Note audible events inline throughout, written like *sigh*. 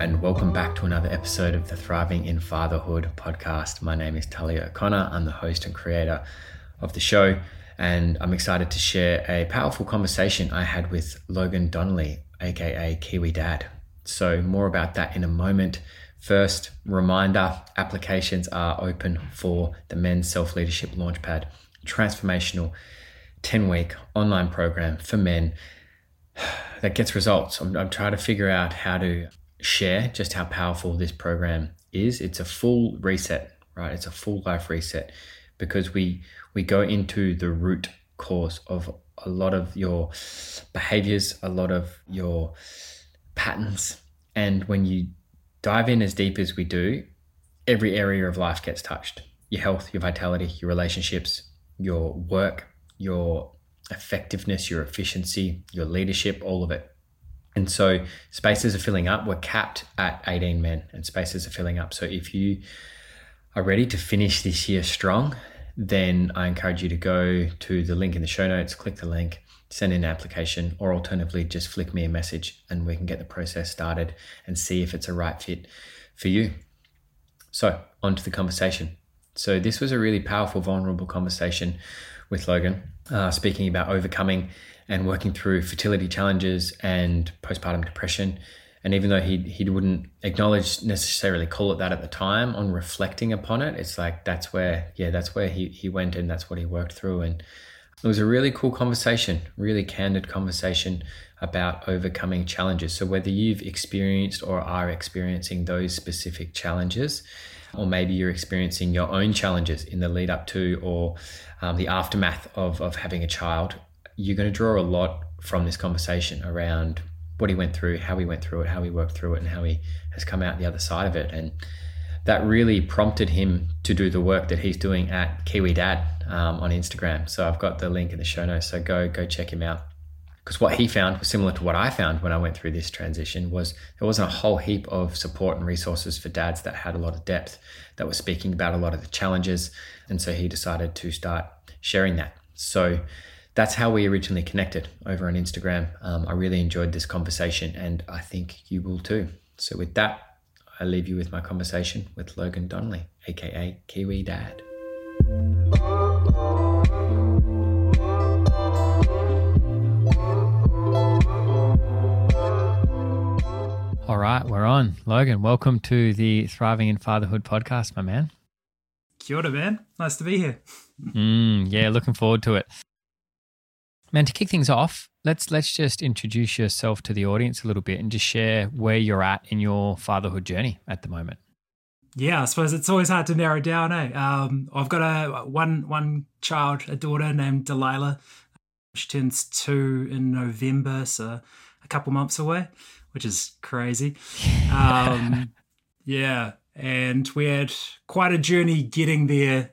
and welcome back to another episode of the Thriving in Fatherhood podcast. My name is Tully O'Connor. I'm the host and creator of the show, and I'm excited to share a powerful conversation I had with Logan Donnelly, aka Kiwi Dad. So, more about that in a moment. First, reminder applications are open for the Men's Self Leadership Launchpad, transformational 10 week online program for men that gets results. I'm, I'm trying to figure out how to share just how powerful this program is. It's a full reset, right? It's a full life reset because we we go into the root cause of a lot of your behaviors, a lot of your patterns. And when you dive in as deep as we do, every area of life gets touched. Your health, your vitality, your relationships, your work, your effectiveness, your efficiency, your leadership, all of it. And so spaces are filling up. We're capped at 18 men and spaces are filling up. So if you are ready to finish this year strong, then I encourage you to go to the link in the show notes, click the link, send in an application, or alternatively, just flick me a message and we can get the process started and see if it's a right fit for you. So, on to the conversation. So, this was a really powerful, vulnerable conversation with Logan, uh, speaking about overcoming and working through fertility challenges and postpartum depression. And even though he he wouldn't acknowledge necessarily call it that at the time, on reflecting upon it, it's like that's where yeah that's where he he went and that's what he worked through. And it was a really cool conversation, really candid conversation about overcoming challenges. So whether you've experienced or are experiencing those specific challenges, or maybe you're experiencing your own challenges in the lead up to or um, the aftermath of, of having a child you're going to draw a lot from this conversation around what he went through, how he went through it, how he worked through it, and how he has come out the other side of it. And that really prompted him to do the work that he's doing at Kiwi Dad um, on Instagram. So I've got the link in the show notes. So go go check him out. Because what he found was similar to what I found when I went through this transition was there wasn't a whole heap of support and resources for dads that had a lot of depth that were speaking about a lot of the challenges. And so he decided to start sharing that. So that's how we originally connected over on Instagram. Um, I really enjoyed this conversation, and I think you will too. So, with that, I leave you with my conversation with Logan Donnelly, aka Kiwi Dad. All right, we're on. Logan, welcome to the Thriving in Fatherhood podcast, my man. Kia ora, man. Nice to be here. Mm, yeah, looking forward to it. Man, to kick things off, let's let's just introduce yourself to the audience a little bit and just share where you're at in your fatherhood journey at the moment. Yeah, I suppose it's always hard to narrow down. Eh? Um, I've got a one one child, a daughter named Delilah. She turns two in November, so a couple months away, which is crazy. *laughs* Um, yeah, and we had quite a journey getting there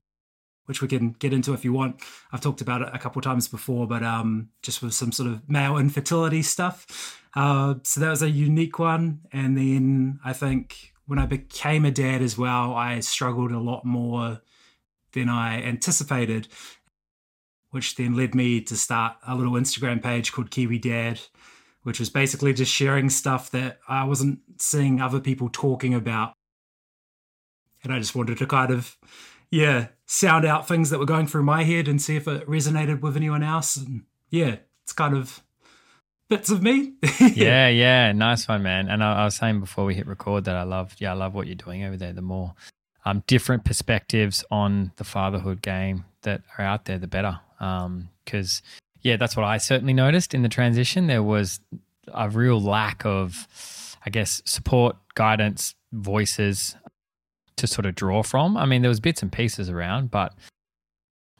which we can get into if you want. I've talked about it a couple times before, but um, just with some sort of male infertility stuff. Uh, so that was a unique one. And then I think when I became a dad as well, I struggled a lot more than I anticipated, which then led me to start a little Instagram page called Kiwi Dad, which was basically just sharing stuff that I wasn't seeing other people talking about. And I just wanted to kind of yeah, sound out things that were going through my head and see if it resonated with anyone else. And yeah, it's kind of bits of me. *laughs* yeah, yeah, nice one, man. And I, I, was saying before we hit record that I love, yeah, I love what you're doing over there. The more um, different perspectives on the fatherhood game that are out there, the better. Because um, yeah, that's what I certainly noticed in the transition. There was a real lack of, I guess, support, guidance, voices to sort of draw from. I mean, there was bits and pieces around, but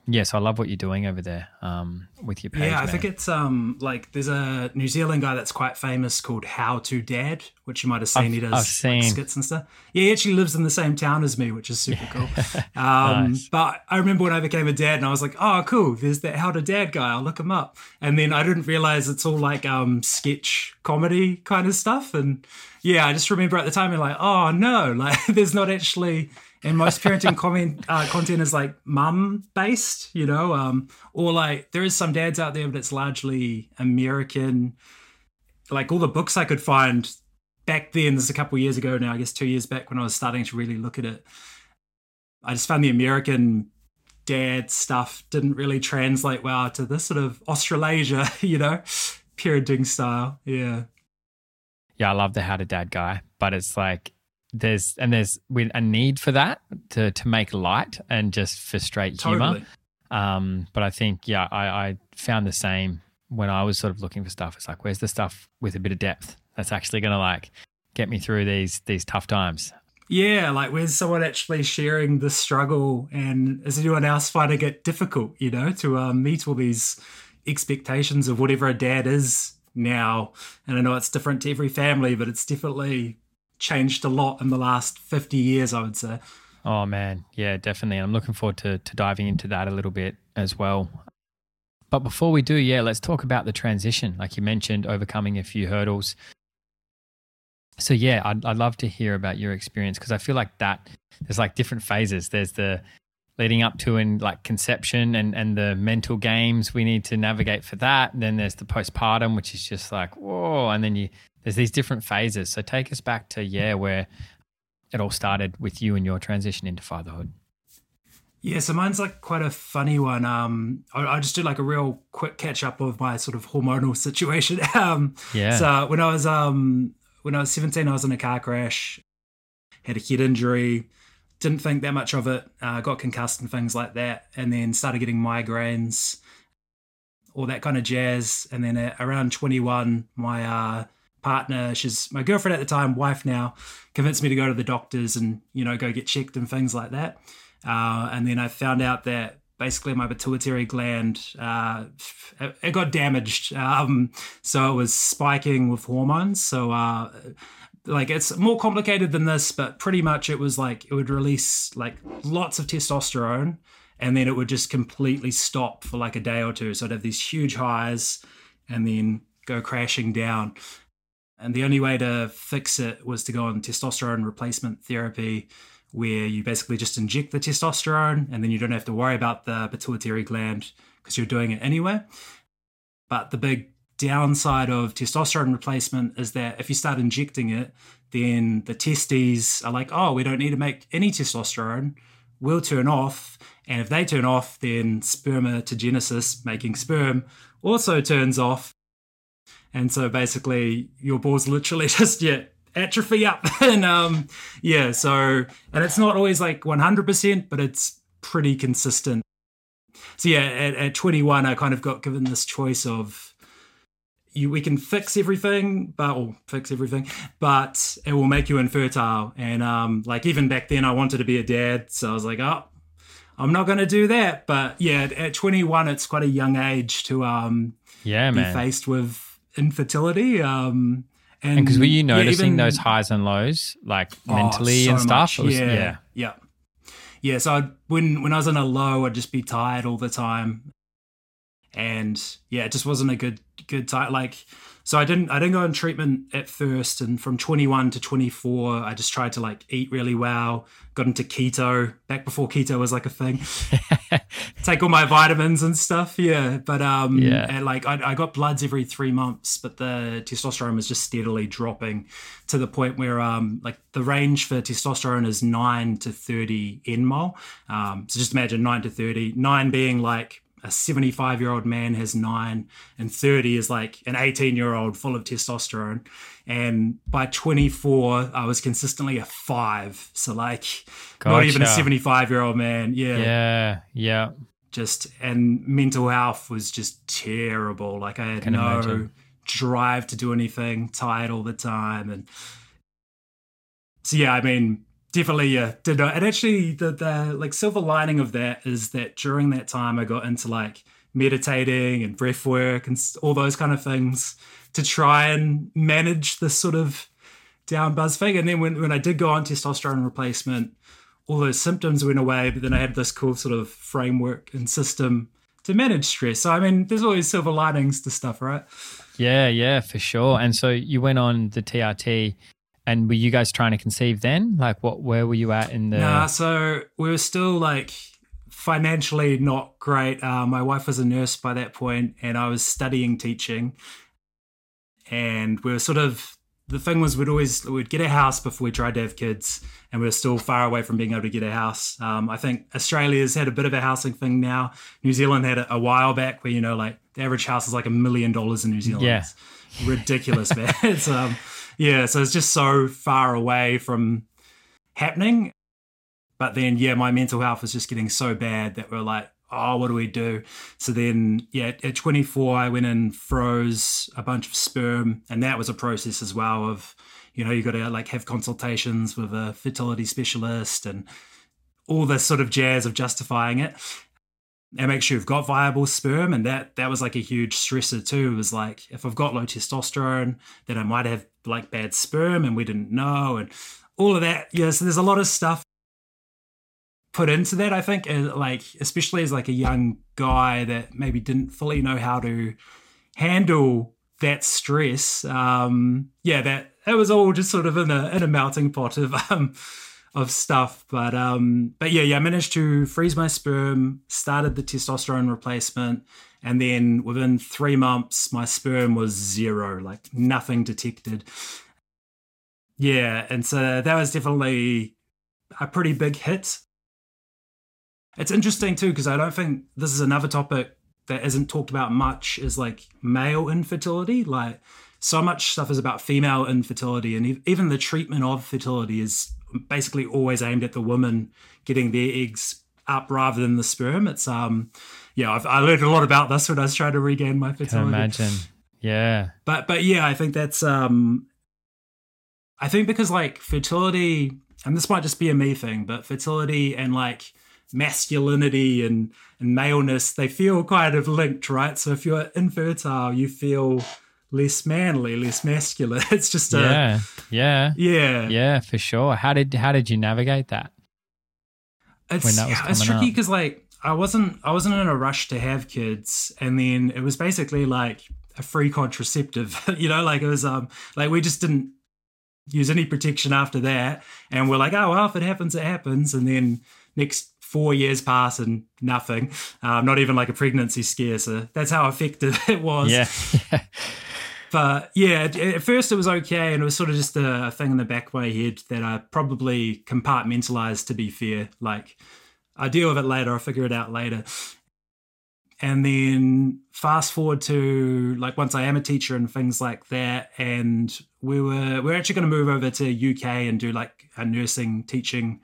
yes, I love what you're doing over there um, with your page. Yeah, I man. think it's um like there's a New Zealand guy that's quite famous called How to Dad, which you might have seen. I've, he does seen. Like, skits and stuff. Yeah, he actually lives in the same town as me, which is super cool. *laughs* Um, nice. But I remember when I became a dad, and I was like, oh, cool. There's that How to Dad guy. I'll look him up. And then I didn't realize it's all like um sketch comedy kind of stuff and yeah, I just remember at the time, you're like, oh no, *laughs* like there's not actually, and most parenting comment uh, content is like mum based, you know, um, or like there is some dads out there, but it's largely American. Like all the books I could find, back then, this is a couple years ago now, I guess two years back when I was starting to really look at it, I just found the American dad stuff didn't really translate well to this sort of Australasia, *laughs* you know, parenting style. Yeah. Yeah, I love the how to dad guy, but it's like there's and there's a need for that to to make light and just for straight totally. humor. Um, but I think yeah, I, I found the same when I was sort of looking for stuff. It's like, where's the stuff with a bit of depth that's actually going to like get me through these these tough times? Yeah, like where's someone actually sharing the struggle, and is anyone else finding it difficult, you know, to um, meet all these expectations of whatever a dad is now? And I know it's different to every family, but it's definitely changed a lot in the last fifty years, I would say. Oh man, yeah, definitely. I'm looking forward to to diving into that a little bit as well. But before we do, yeah, let's talk about the transition. Like you mentioned, overcoming a few hurdles. So yeah, I'd, I'd love to hear about your experience because I feel like that there's like different phases. There's the leading up to and like conception and and the mental games we need to navigate for that. And then there's the postpartum, which is just like whoa, and then you there's these different phases. So take us back to yeah, where it all started with you and your transition into fatherhood. Yeah, so mine's like quite a funny one. Um, I, I just did like a real quick catch up of my sort of hormonal *laughs* situation. um, yeah. So when I was um when I was seventeen, I was in a car crash, had a head injury, didn't think that much of it, uh, got concussed and things like that, and then started getting migraines, all that kind of jazz. And then at around twenty one, my uh, partner, she's my girlfriend at the time, wife now, convinced me to go to the doctors and you know go get checked and things like that. Uh, and then I found out that basically my pituitary gland uh, it got damaged, um, so it was spiking with hormones. So uh, like it's more complicated than this, but pretty much it was like it would release like lots of testosterone, and then it would just completely stop for like a day or two. So I'd have these huge highs, and then go crashing down. And the only way to fix it was to go on testosterone replacement therapy where you basically just inject the testosterone and then you don't have to worry about the pituitary gland because you're doing it anyway. But the big downside of testosterone replacement is that if you start injecting it, then the testes are like, oh, we don't need to make any testosterone. We'll turn off. And if they turn off, then spermatogenesis, making sperm, also turns off. And so basically, your balls literally *laughs* just, yeah, atrophy up. *laughs* and um, yeah, so, and it's not always like 100%, but it's pretty consistent. So yeah, at, at 21, I kind of got given this choice of, you, we can fix everything, but or fix everything, but it will make you infertile. And um, like even back then, I wanted to be a dad, so I was like, oh, I'm not going to do that. But yeah, at 21, it's quite a young age to um, yeah, be man. faced with infertility. Um, and because were you noticing yeah, even, those highs and lows, like oh, mentally so and stuff? Was, yeah, yeah, yeah, yeah. So I'd, when when I was in a low, I'd just be tired all the time, and yeah, it just wasn't a good good time. Like so I didn't I didn't go on treatment at first, and from 21 to 24, I just tried to like eat really well. Got into keto back before keto was like a thing. *laughs* Take all my vitamins and stuff. Yeah, but um, yeah, and like I, I got bloods every three months, but the testosterone was just steadily dropping to the point where um, like the range for testosterone is nine to 30 nmol. Um, so just imagine nine to 30, nine being like a 75 year old man has nine, and 30 is like an 18 year old full of testosterone. And by 24, I was consistently a five. So, like, gotcha. not even a 75 year old man. Yeah. Yeah. Yeah. Just, and mental health was just terrible. Like, I had Can no imagine. drive to do anything, tired all the time. And so, yeah, I mean, definitely yeah did not and actually the the like silver lining of that is that during that time i got into like meditating and breath work and all those kind of things to try and manage this sort of down buzz thing. And then when, when i did go on testosterone replacement all those symptoms went away but then i had this cool sort of framework and system to manage stress. So i mean there's always silver linings to stuff right? Yeah yeah for sure. And so you went on the trt and were you guys trying to conceive then? Like, what? Where were you at in the? Nah, so we were still like financially not great. Uh, my wife was a nurse by that point, and I was studying teaching, and we were sort of the thing was we'd always we'd get a house before we tried to have kids and we are still far away from being able to get a house um, i think australia's had a bit of a housing thing now new zealand had it a while back where you know like the average house is like a million dollars in new zealand Yeah. It's ridiculous *laughs* man it's um yeah so it's just so far away from happening. But then yeah my mental health was just getting so bad that we're like oh what do we do? So then yeah at 24 i went and froze a bunch of sperm and that was a process as well of you know you got to like have consultations with a fertility specialist and all this sort of jazz of justifying it. And make sure you've got viable sperm and that that was like a huge stressor too. It was like if i've got low testosterone then i might have like bad sperm and we didn't know and all of that. Yeah so there's a lot of stuff put into that i think and like especially as like a young guy that maybe didn't fully know how to handle that stress um yeah that it was all just sort of in a in a melting pot of *laughs* um of stuff. But um but yeah yeah i managed to freeze my sperm started the testosterone replacement and then within three months my sperm was zero like nothing detected yeah and so that was definitely a pretty big hit it's interesting too because I don't think this is another topic that isn't talked about much is like male infertility. Like so much stuff is about female infertility, and even the treatment of fertility is basically always aimed at the woman getting their eggs up rather than the sperm. It's um, yeah, I've, I learned a lot about this when I was trying to regain my fertility. Can imagine. Yeah. but but yeah i think that's um i think because like fertility and this might just be a me thing but fertility and like masculinity and and maleness they feel kind of linked right so if you're infertile you feel less manly less masculine *laughs* it's just a yeah. Yeah. yeah Yeah, for sure. How did how did you navigate that? it's, when that was yeah, it's tricky because like I wasn't I wasn't in a rush to have kids, and then it was basically like a free contraceptive, *laughs* you know, like it was um like we just didn't use any protection after that, and we're like, oh well, if it happens, it happens, and then next four years pass and nothing, um, not even like a pregnancy scare. So that's how effective *laughs* it was Yeah. but yeah, at- first it was okay, and it was sort of just a, a thing in the back of my head that I probably compartmentalized. To be fair, like I deal with it later, I'll figure it out later. And then fast forward to like once I am a teacher and things like that, and we were we're actually going to move over to UK and do like a nursing teaching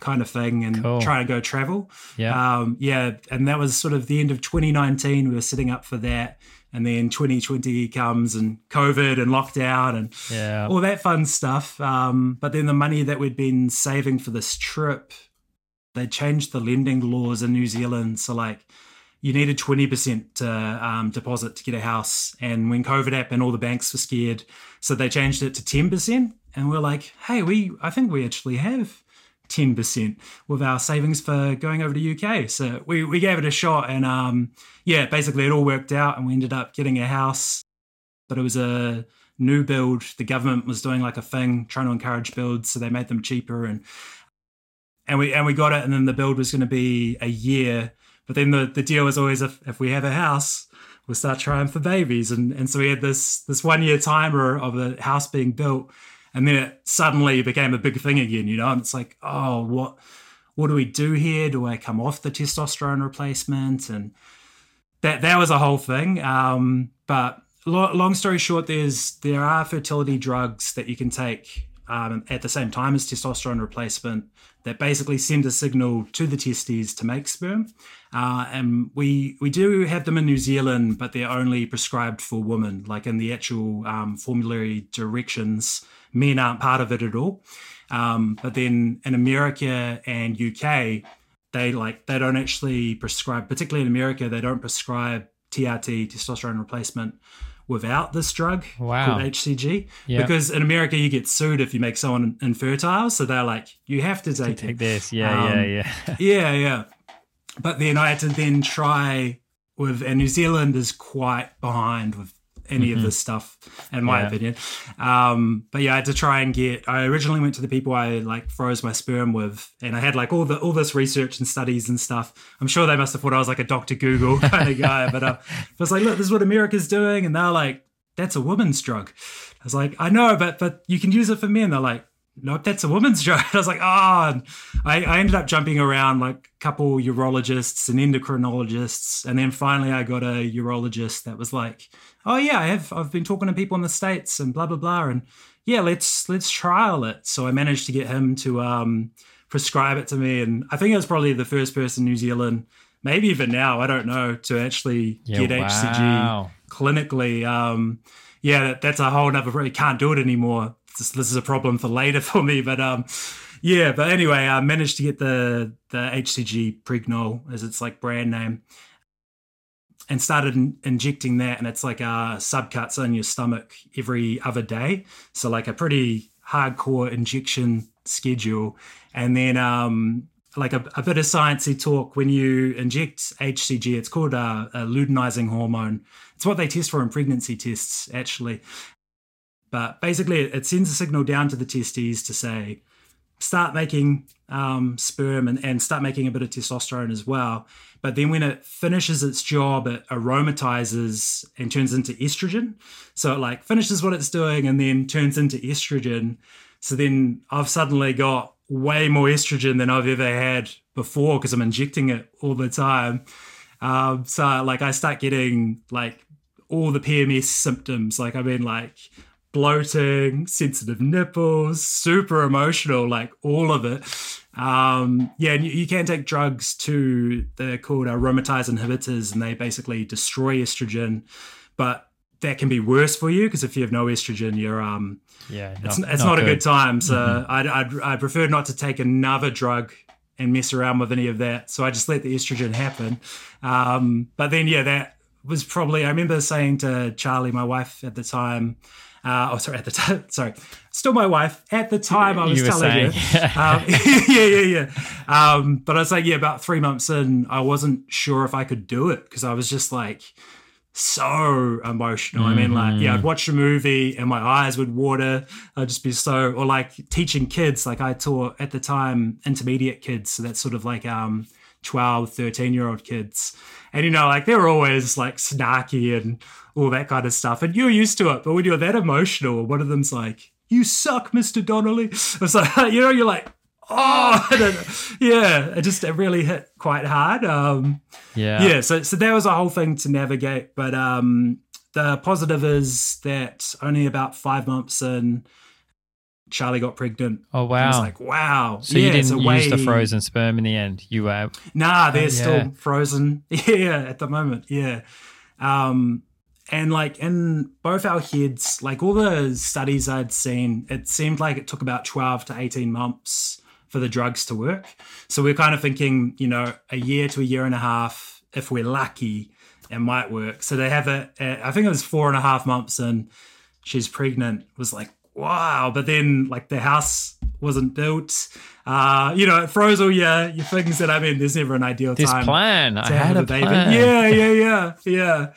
kind of thing and Cool. try and go travel. Yeah. Um, yeah, and that was sort of the end of 2019. We were setting up for that, and then 2020 comes and COVID and lockdown and yeah. all that fun stuff. Um, but then the money that we'd been saving for this trip, they changed the lending laws in New Zealand. So like, you needed 20% to, um, deposit to get a house. And when COVID happened, all the banks were scared, so they changed it to 10%. And we're like, hey, we I think we actually have 10% with our savings for going over to UK. So we, we gave it a shot and um yeah, basically it all worked out and we ended up getting a house. But it was a new build. The government was doing like a thing trying to encourage builds, so they made them cheaper and and we and we got it and then the build was gonna be a year. But then the, the deal was always if, if we have a house, we'll start trying for babies. And and so we had this this one year timer of the house being built and then it suddenly became a big thing again, you know. And it's like, oh, what what do we do here? Do I come off the testosterone replacement? And that that was a whole thing. Um, but lo- long story short, there's there are fertility drugs that you can take um, at the same time as testosterone replacement that basically send a signal to the testes to make sperm. Uh, and we we do have them in New Zealand, but they're only prescribed for women. Like in the actual um, formulary directions, men aren't part of it at all. Um, but then in America and UK, they like they don't actually prescribe, particularly in America, they don't prescribe TRT, testosterone replacement, without this drug Wow. called HCG. Yeah. Because in America, you get sued if you make someone infertile. So they're like, you have to take, Take this. Yeah, Um, yeah, yeah. *laughs* Yeah, yeah. But then I had to then try with, and New Zealand is quite behind with any of this stuff, in my Mm-hmm. Yeah. opinion. Um, but yeah, I had to try and get. I originally went to the people I like froze my sperm with, and I had like all the all this research and studies and stuff. I'm sure they must have thought I was like a Doctor Google *laughs* kind of guy, but uh, I was like, look, this is what America's doing, and they're like, that's a woman's drug. I was like, I know, but but you can use it for men. They're like, nope, that's a woman's *laughs* drug. I was like, oh, I, I ended up jumping around like a couple urologists and endocrinologists. And then finally I got a urologist that was like, oh yeah, I have, I've been talking to people in the States and blah, blah, blah. And yeah, let's, let's trial it. So I managed to get him to um, prescribe it to me. And I think it was probably the first person in New Zealand, maybe even now, I don't know, to actually Yeah, get wow. HCG clinically. Um, yeah, that, that's a whole nother. Really can't do it anymore. This, this is a problem for later *laughs* for me. But um, yeah. But anyway, I managed to get the the HCG Pregnyl, as its like brand name, and started in- injecting that. And it's like uh, subcuts in your stomach every other day. So like a pretty hardcore injection schedule. And then um, like a, a bit of sciencey talk when you inject HCG. It's called a luteinizing hormone. It's what they test for in pregnancy tests, actually. But basically, it sends a signal down to the testes to say, start making um, sperm and, and start making a bit of testosterone as well. But then when it finishes its job, it aromatizes and turns into estrogen. So it like finishes what it's doing and then turns into estrogen. So then I've suddenly got way more estrogen than I've ever had before because I'm injecting it all the time. Um, so like I start getting like all the PMS symptoms. Like I mean like bloating, sensitive nipples, super emotional, like all of it. Um, yeah, and you, you can take drugs too. They're called aromatase inhibitors, and they basically destroy estrogen. But that can be worse for you because if you have no estrogen, you're um, Yeah. it's, it's not, a good time. So I'd, I'd I'd prefer not to take another drug and mess around with any of that. So I just let the estrogen happen. Um, but then yeah, that was probably I remember saying to Charlie, my wife at the time. Uh, oh, sorry, at the time, *laughs* sorry, still my wife. At the time, I was You telling saying. her, *laughs* um, *laughs* yeah, yeah, yeah. Um, but I was like, yeah, about three months in, I wasn't sure if I could do it because I was just like so emotional. I mean, like, yeah, I'd watch a movie and my eyes would water. I'd just be so, or like teaching kids, like I taught at the time intermediate kids. So that's sort of like um 12, 13 year old kids. And, you know, like they were always like snarky and all that kind of stuff. And you're used to it. But when you're that emotional, one of them's like, you suck, Mr. Donnelly. *laughs* It's like, *laughs* you know, you're like, oh, *laughs* I don't know. yeah, it just it really hit quite hard. Um, Yeah. yeah so so that was a whole thing to navigate but um the positive is that only about five months in charlie got pregnant Oh I was wow. like wow so yeah, you didn't use the frozen sperm in the end. You were nah they're Oh, still frozen yeah at the moment yeah um and like in both our heads like all the studies i'd seen it seemed like it took about 12 to 18 months for the drugs to work so we're kind of thinking you know a year to a year and a half if we're lucky it might work so they have it at, i think it was four and a half months and she's pregnant It was like wow but then like the house wasn't built uh you know it froze all your your things that i mean there's never an ideal this time plan. I to had have a baby. plan. Yeah, yeah, yeah, yeah.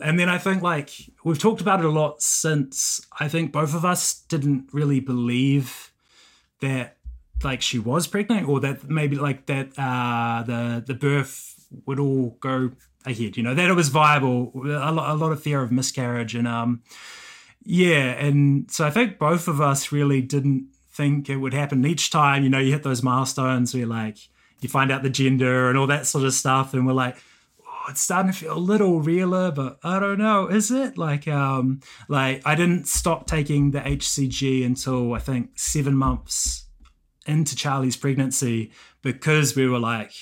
And then I think like we've talked about it a lot since. I think both of us didn't really believe that like she was pregnant or that maybe like that uh the the birth would all go ahead you know that it was viable a lot, a lot of fear of miscarriage and um yeah and so i think both of us really didn't think it would happen each time you know you hit those milestones where like you find out the gender and all that sort of stuff and we're like it's starting to feel a little realer but i don't know. Is it? Like um like i didn't stop taking the hcg until i think seven months into charlie's pregnancy because we were like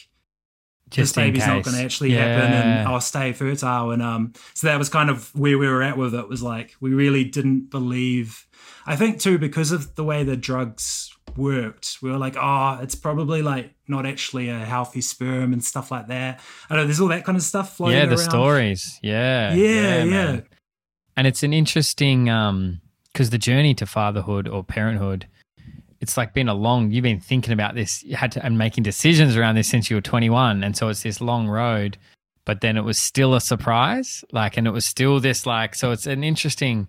Just this baby's not going to actually happen and I'll stay fertile. And um, so that was kind of where we were at with it was like, we really didn't believe, I think too, because of the way the drugs worked, we were like, oh, it's probably like not actually a healthy sperm and stuff like that. I know there's all that kind of stuff floating yeah, the around. stories. Yeah. Yeah, yeah. man. And it's an interesting um because the journey to fatherhood or parenthood, it's like been a long you've been thinking about this, you had to and making decisions around this since you were 21. And so it's this long road, but then it was still a surprise. Like and it was still this like so it's an interesting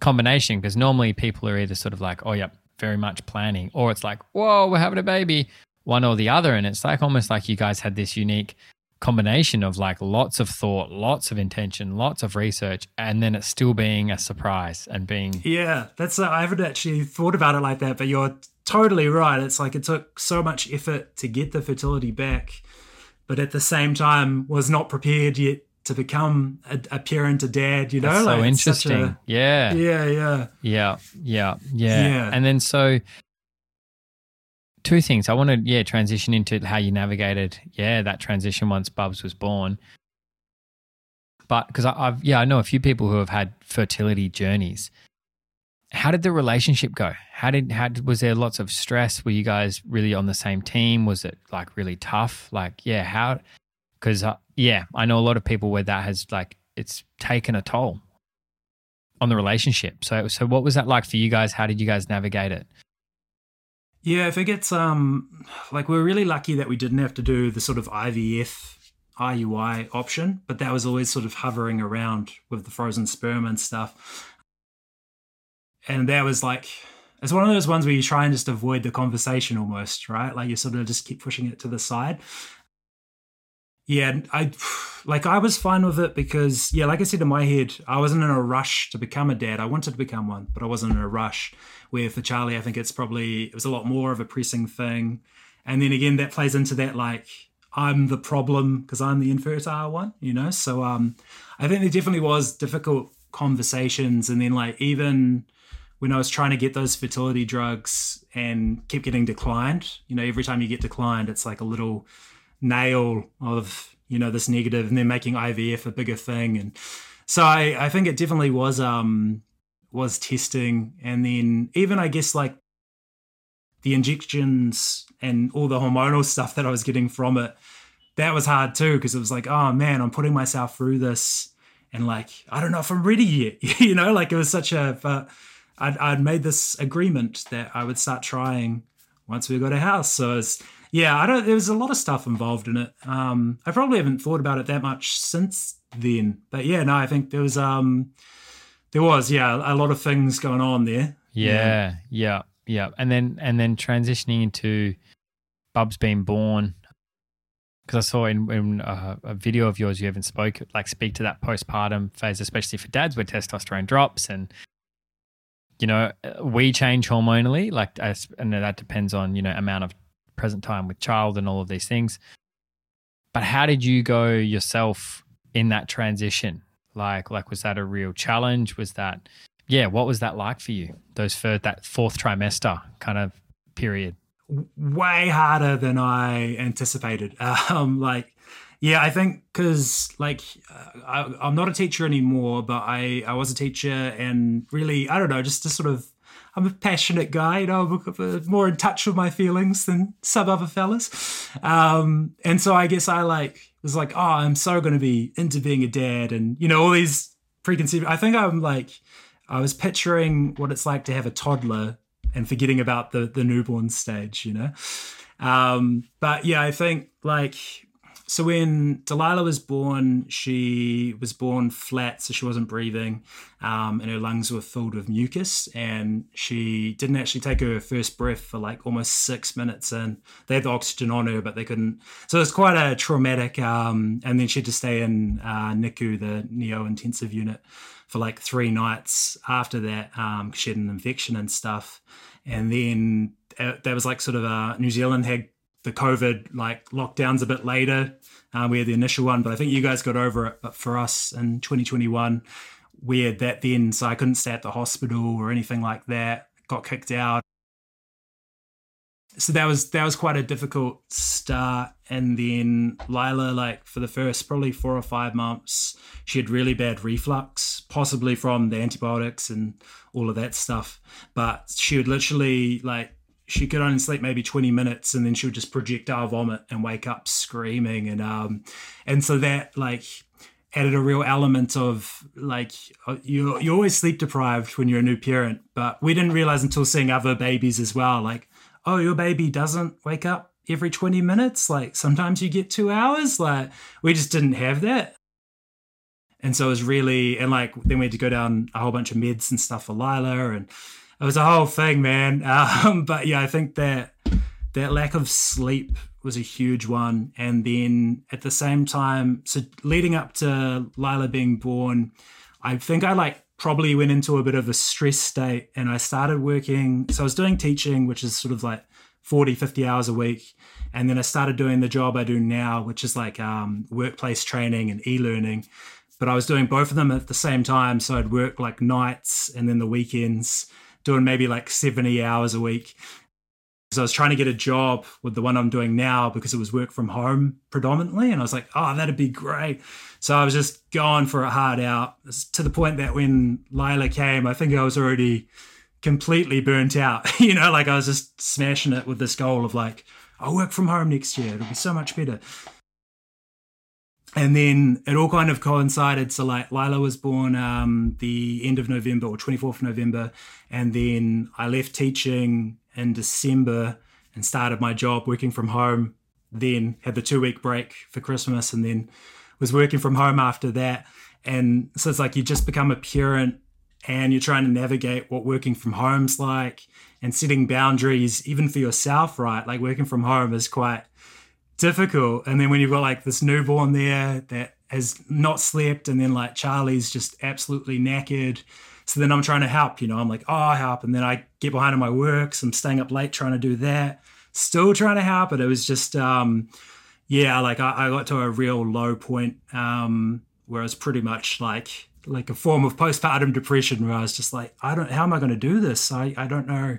combination because normally people are either sort of like, oh yep, very much planning, or it's like, whoa, we're having a baby, one or the other. And it's like almost like you guys had this unique combination of like lots of thought, lots of intention, lots of research, and then it's still being a surprise and being yeah. That's uh, I haven't actually thought about it like that, but you're totally right. It's like it took so much effort to get the fertility back, but at the same time was not prepared yet to become a, a parent, a dad. You know, That's like so interesting. a- yeah. yeah, yeah. Yeah, yeah, yeah. Yeah. And then so two things. I want to yeah transition into how you navigated yeah that transition once Bubs was born. But because I've yeah I know a few people who have had fertility journeys. How did the relationship go? How did how did, was there lots of stress? Were you guys really on the same team? Was it like really tough? Like yeah, how? Because uh, yeah, I know a lot of people where that has like it's taken a toll on the relationship. So so what was that like for you guys? How did you guys navigate it? Yeah, I think it's um like we're really lucky that we didn't have to do the sort of IVF IUI option, but that was always sort of hovering around with the frozen sperm and stuff. And that was like it's one of those ones where you try and just avoid the conversation almost, right? Like you sort of just keep pushing it to the side. Yeah, I like I was fine with it because yeah, like I said in my head, I wasn't in a rush to become a dad. I wanted to become one, but I wasn't in a rush. Where for Charlie, I think it's probably it was a lot more of a pressing thing. And then again, that plays into that like I'm the problem because I'm the infertile one, you know. So um, I think there definitely was difficult conversations, and then like even when I was trying to get those fertility drugs and kept getting declined, you know, every time you get declined, it's like a little nail of you know this negative, and then making IVF a bigger thing, and so I I think it definitely was um was testing, and then even I guess like the injections and all the hormonal *laughs* stuff that I was getting from it, that was hard too because it was like, oh man, I'm putting myself through this, and like I don't know if I'm ready yet, *laughs* you know, like it was such a. But I'd, I'd made this agreement that I would start trying once we got a house, so it's yeah, I don't. There was a lot of stuff involved in it. Um, I probably haven't thought about it that much since then, but yeah, no, I think there was um, there was yeah a lot of things going on there. Yeah, yeah, yeah. And then and then transitioning into Bubs being born. Because I saw in, in uh, a video of yours, you even spoke like speak to that postpartum phase, especially for dads where testosterone drops and you know we change hormonally, like and that depends on you know amount of present time with child and all of these things. But how did you go yourself in that transition? Like, like was that a real challenge? Was that, yeah, what was that like for you? Those for that fourth trimester kind of period. way harder than I anticipated. *laughs* Um, like, yeah, I think because like uh, I, I'm not a teacher anymore, but I I was a teacher, and really I don't know, just to sort of I'm a passionate guy, you know, I'm more in touch with my feelings than some other fellas, um, and so I guess I like was like, oh, I'm so going to be into being a dad, and you know all these preconceived. I think I'm like I was picturing what it's like to have a toddler and forgetting about the the newborn stage, you know. Um, but yeah, I think like so when Delilah was born, she was born flat, so she wasn't breathing, um, and her lungs were filled with mucus, and she didn't actually take her first breath for like almost six minutes. And they had the oxygen on her, but they couldn't. So it was quite a traumatic. Um, and then she had to stay in uh, NICU, the neo intensive unit, for like three nights after that. Um, she had an infection and stuff, and then uh, that was like sort of uh, New Zealand had the COVID like lockdowns a bit later. Uh, we had the initial one, but I think you guys got over it. But for us in 2021, we had that then, so I couldn't stay at the hospital or anything like that. Got kicked out. So that was that was quite a difficult start. And then Lila, like for the first probably four or five months, she had really bad reflux, possibly from the antibiotics and all of that stuff. But she would literally like she could only sleep maybe 20 minutes and then she would just projectile vomit and wake up screaming and um and so that like added a real element of like you you're always sleep deprived when you're a new parent but we didn't realize until seeing other babies as well like oh your baby doesn't wake up every 20 minutes? Like sometimes you get 2 hours? Like we just didn't have that. And so it was really and like then we had to go down a whole bunch of meds and stuff for Lila and it was a whole thing, man. *laughs* Um, but yeah, I think that that lack of sleep was a huge one. And then at the same time, so leading up to Lila being born, I think I like probably went into a bit of a stress state and I started working. So I was doing teaching, which is sort of like 40, 50 hours a week. And then I started doing the job I do now, which is like um, workplace training and e learning. But I was doing both of them at the same time. So I'd work like nights and then the weekends, doing maybe like 70 hours a week. So I was trying to get a job with the one I'm doing now because it was work from home predominantly. And I was like, oh, that'd be great. So I was just going for a hard out to the point that when Lila came, I think I was already completely burnt out. *laughs* you know, like I was just smashing it with this goal of like, I'll work from home next year. It'll be so much better. And then it all kind of coincided. So like Lila was born um, the end of November or 24th of November. And then I left teaching in December and started my job working from home. Then had the two week break for Christmas and then was working from home after that. And so it's like you just become a parent and you're trying to navigate what working from home's like and setting boundaries, even for yourself, right? Like working from home is quite difficult. And then when you've got like this newborn there that has not slept, and then like Charlie's just absolutely knackered so then I'm trying to help, you know, I'm like, oh, I help. And then I get behind on my work. So I'm staying up late trying to do that. Still trying to help. But it was just, um, yeah, like I, I got to a real low point um, where it's pretty much like, like a form of postpartum depression where I was just like, I don't, how am I going to do this? I, I don't know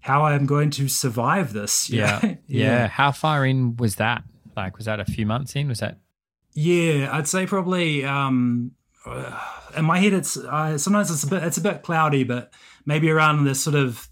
how I'm going to survive this. *laughs* Yeah. yeah. yeah. How far in was that? Like, was that a few months in? Was that? Yeah, I'd say probably um, in my head, it's uh, sometimes it's a bit it's a bit cloudy, but maybe around this sort of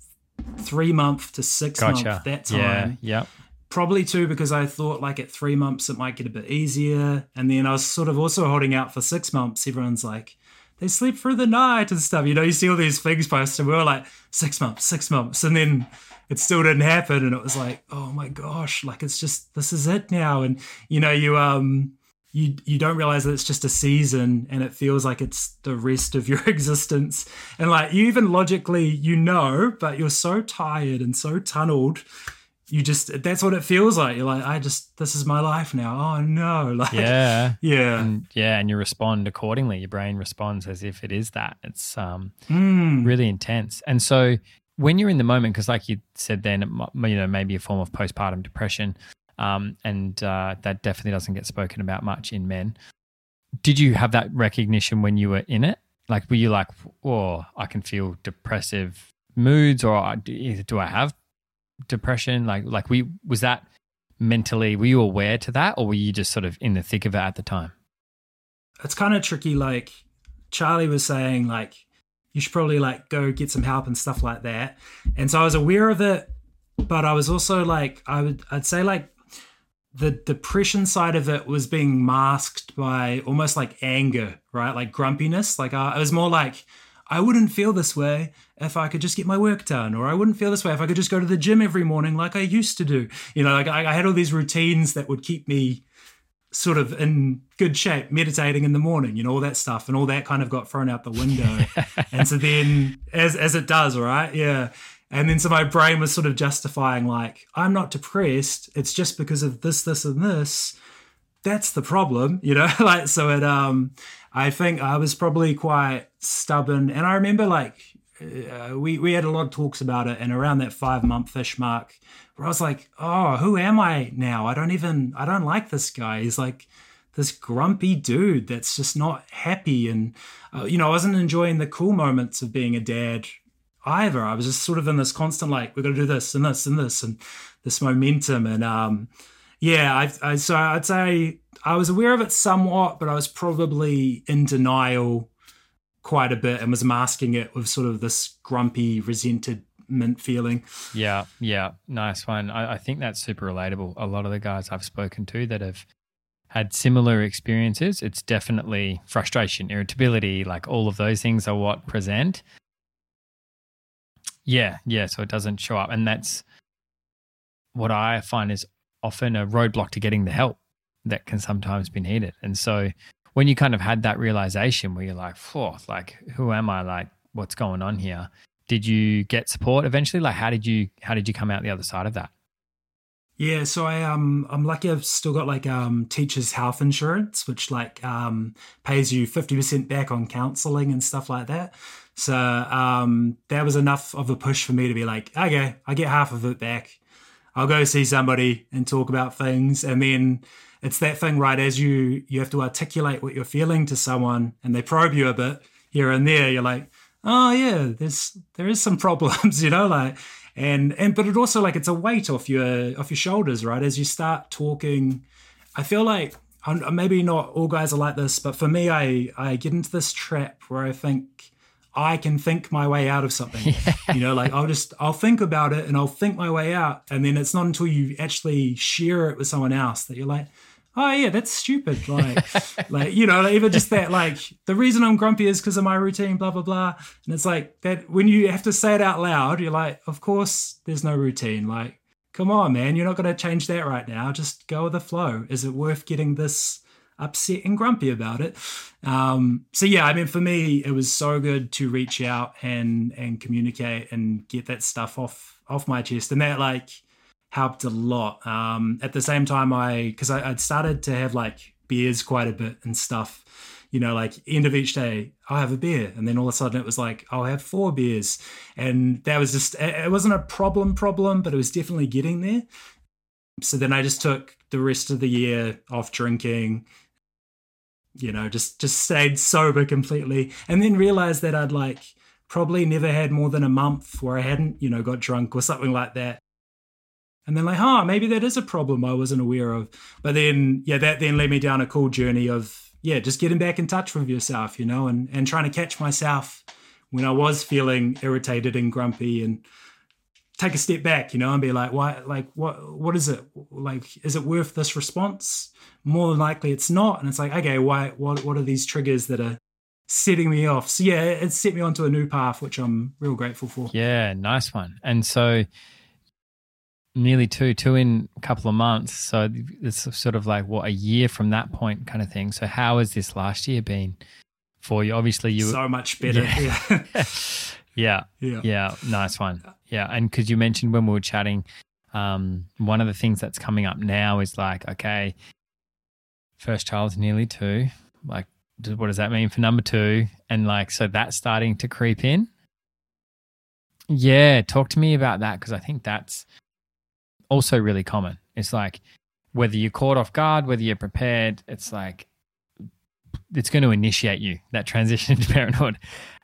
three month to six gotcha. month that time. Yeah. Yep. Probably too because I thought like at three months it might get a bit easier, and then I was sort of also holding out for six months. Everyone's like, they sleep through the night and stuff. You know, you see all these things posted. We were like six months, six months, and then it still didn't happen. And it was like, oh my gosh, like it's just this is it now. And you know, you um you you don't realize that it's just a season and it feels like it's the rest of your *laughs* existence and like you even logically you know but you're so tired and so tunneled you just that's what it feels like. You're like i just this is my life now. Oh no *laughs* like yeah. yeah. And, yeah and you respond accordingly. Your brain responds as if it is that. It's um mm. really intense. And so when you're in the moment because like you said then you know maybe a form of postpartum depression um, and uh, that definitely doesn't get spoken about much in men. Did you have that recognition when you were in it? Like, were you like, "Oh, I can feel depressive moods," or do I have depression? Like, like we was that mentally? Were you aware to that, or were you just sort of in the thick of it at the time? It's kind of tricky. Like Charlie was saying, like you should probably like go get some help and stuff like that. And so I was aware of it, but I was also like, I would, I'd say like the depression side of it was being masked by almost like anger, right? Like grumpiness. Like I, was more like, I wouldn't feel this way if I could just get my work done, or I wouldn't feel this way if I could just go to the gym every morning like I used to do. You know, like I, I had all these routines that would keep me sort of in good shape, meditating in the morning, you know, all that stuff, and all that kind of got thrown out the window. *laughs* and so then, as as it does, right? Yeah. And then so my brain was sort of justifying, like, I'm not depressed. It's just because of this, this, and this. That's the problem, you know? *laughs* like, so it, um, I think I was probably quite stubborn. And I remember, like, uh, we, we had a lot of talks about it. And around that five month fish mark, where I was like, oh, who am I now? I don't even, I don't like this guy. He's like, this grumpy dude that's just not happy and uh, you know i wasn't enjoying the cool moments of being a dad either. I was just sort of in this constant like, we're to do this and this and this and this momentum. And um, yeah, I, I, so I'd say I was aware of it somewhat, but I was probably in denial quite a bit and was masking it with sort of this grumpy, resented mint feeling. Yeah, yeah, nice one. I, I think that's super relatable. A lot of the guys I've spoken to that have had similar experiences, it's definitely frustration, irritability, like all of those things are what present. Yeah, yeah. So it doesn't show up. And that's what I find is often a roadblock to getting the help that can sometimes be needed. And so when you kind of had that realization where you're like, like, who am I? Like, what's going on here? Did you get support eventually? Like, how did you, how did you come out the other side of that? Yeah, so I um I'm lucky I've still got like um teachers health insurance, which like um pays you fifty percent back on counselling and stuff like that. So um that was enough of a push for me to be like, okay, I get half of it back. I'll go see somebody and talk about things, and then it's that thing, right? As you you have to articulate what you're feeling to someone, and they probe you a bit here and there. You're like, oh yeah, there's there is some *laughs* problems, you know, like and and but it also like it's a weight off your off your shoulders right as you start talking i feel like maybe not all guys are like this but for me i i get into this trap where i think i can think my way out of something *laughs* yeah. you know like i'll just i'll think about it and i'll think my way out and then it's not until you actually share it with someone else that you're like oh yeah, that's stupid. Like, *laughs* like you know, even just that, like the reason I'm grumpy is because of my routine, blah blah blah. And it's like that when you have to say it out loud, you're like, of course, there's no routine. Like, come on, man, you're not going to change that right now. Just go with the flow. Is it worth getting this? upset and grumpy about it. Um, so yeah, I mean, for me, it was so good to reach out and and communicate and get that stuff off off my chest, and that like helped a lot. Um, at the same time, I because I'd started to have like beers quite a bit and stuff. You know, like end of each day, I'll have a beer, and then all of a sudden it was like I'll have four beers, and that was just it wasn't a problem problem, but it was definitely getting there. So then I just took the rest of the year off drinking. You know, just just stayed sober completely, and then realized that I'd like probably never had more than a month where I hadn't, you know, got drunk or something like that and then like, huh, maybe that is a problem I wasn't aware of. But then, yeah, that then led me down a cool journey of, yeah, just getting back in touch with yourself, you know, and, and trying to catch myself when I was feeling irritated and grumpy and take a step back, you know, and be like, why, like, what, what is it? Like, is it worth this response? More than likely it's not. And it's like, okay, why, what, what are these triggers that are setting me off? So yeah, it set me onto a new path, which I'm real grateful for. Yeah, nice one. And so, nearly two, two in a couple of months. So it's sort of like what a year from that point, kind of thing. So how has this last year been for you? Obviously, you so much *laughs* better. Yeah, *laughs* yeah, yeah, yeah. Nice one. Yeah, and because you mentioned when we were chatting, um, one of the things that's coming up now is like, okay, first child's nearly two. Like, what does that mean for number two? And like, so that's starting to creep in. Yeah, talk to me about that because I think that's also really common. It's like whether you're caught off guard, whether you're prepared, it's like it's going to initiate you that transition *laughs* into parenthood.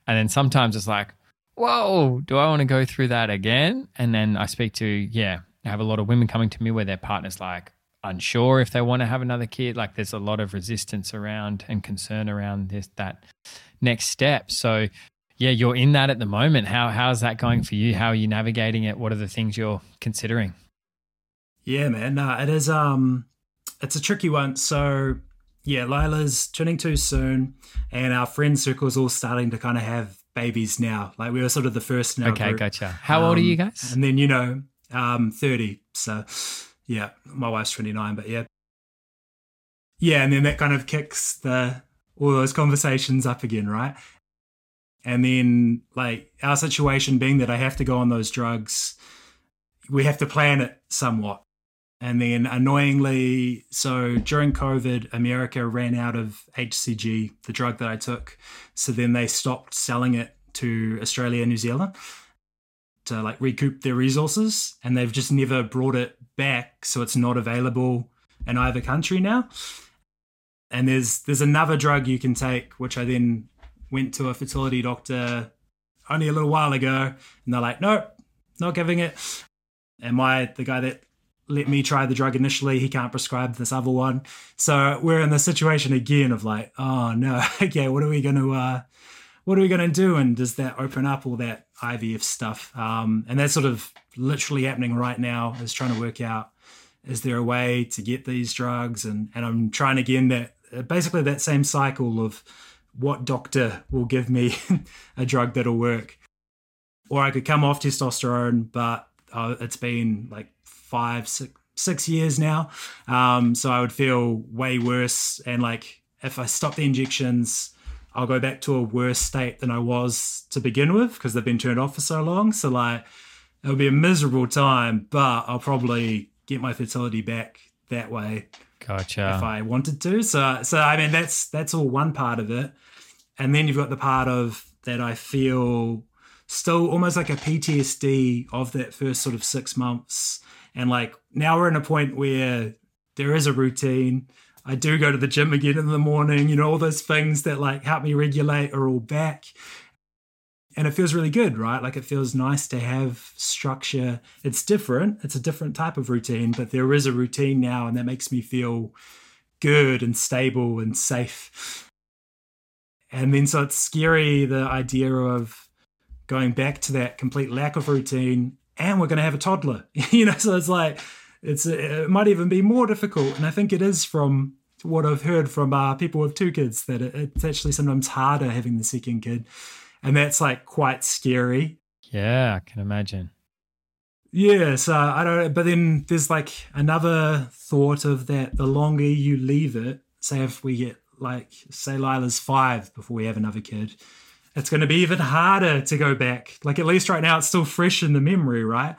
And then sometimes it's like, whoa, do I want to go through that again? And then I speak to, yeah, I have a lot of women coming to me where their partner's like unsure if they want to have another kid. Like there's a lot of resistance around and concern around this, that next step. So yeah, you're in that at the moment. How how's that going for you? How are you navigating it? What are the things you're considering? Yeah, man. No, it is. Um, it's a tricky one. So yeah, Lila's turning two soon, and our friend circle is all starting to kind of have babies now. Like we were sort of the first in Okay, group. gotcha. How um, old are you um, guys? And then you know, um, thirty. So yeah, my wife's twenty nine, but yeah, yeah, and then that kind of kicks the all those conversations up again, right? And then like our situation being that I have to go on those drugs, we have to plan it somewhat. And then annoyingly, so during COVID, America ran out of HCG, the drug that I took. So then they stopped selling it to Australia and New Zealand to like recoup their resources. And they've just never brought it back. So it's not available in either country now. And there's there's another drug you can take, which I then went to a fertility doctor only a little while ago, and they're like, nope, not giving it. And my the guy that let me try the drug initially. He can't prescribe this other one. So we're in the situation again of like, oh no, *laughs* okay, what are we going to, uh, what are we going to do? And does that open up all that IVF stuff? Um, and that's sort of literally happening right now is trying to work out, is there a way to get these drugs? And, and I'm trying again that basically that same cycle of what doctor will give me *laughs* a drug that'll work. Or I could come off testosterone, but uh, it's been like five, six, six years now. Um, so I would feel way worse. And like if I stop the injections, I'll go back to a worse state than I was to begin with because they've been turned off for so long. So like it'll be a miserable time, but I'll probably get my fertility back that way Gotcha. if I wanted to. So so I mean that's that's all one part of it. And then you've got the part of that I feel still almost like a PTSD of that first sort of six months. And like now we're in a point where there is a routine. I do go to the gym again in the morning, you know, all those things that like help me regulate are all back. And it feels really good, right? Like it feels nice to have structure. It's different, it's a different type of routine, but there is a routine now, and that makes me feel good and stable and safe. And then so it's scary the idea of going back to that complete lack of routine and we're going to have a toddler. *laughs* You know so it's like it's it might even be more difficult. And i think it is from what i've heard from uh, people with two kids that it, it's actually sometimes harder having the second kid. And that's like quite scary. Yeah, I can imagine. yeah so i don't but then there's like another thought of that. The longer you leave it say if we get like say lila's five before we have another kid it's going to be even harder to go back like at least right now it's still fresh in the memory right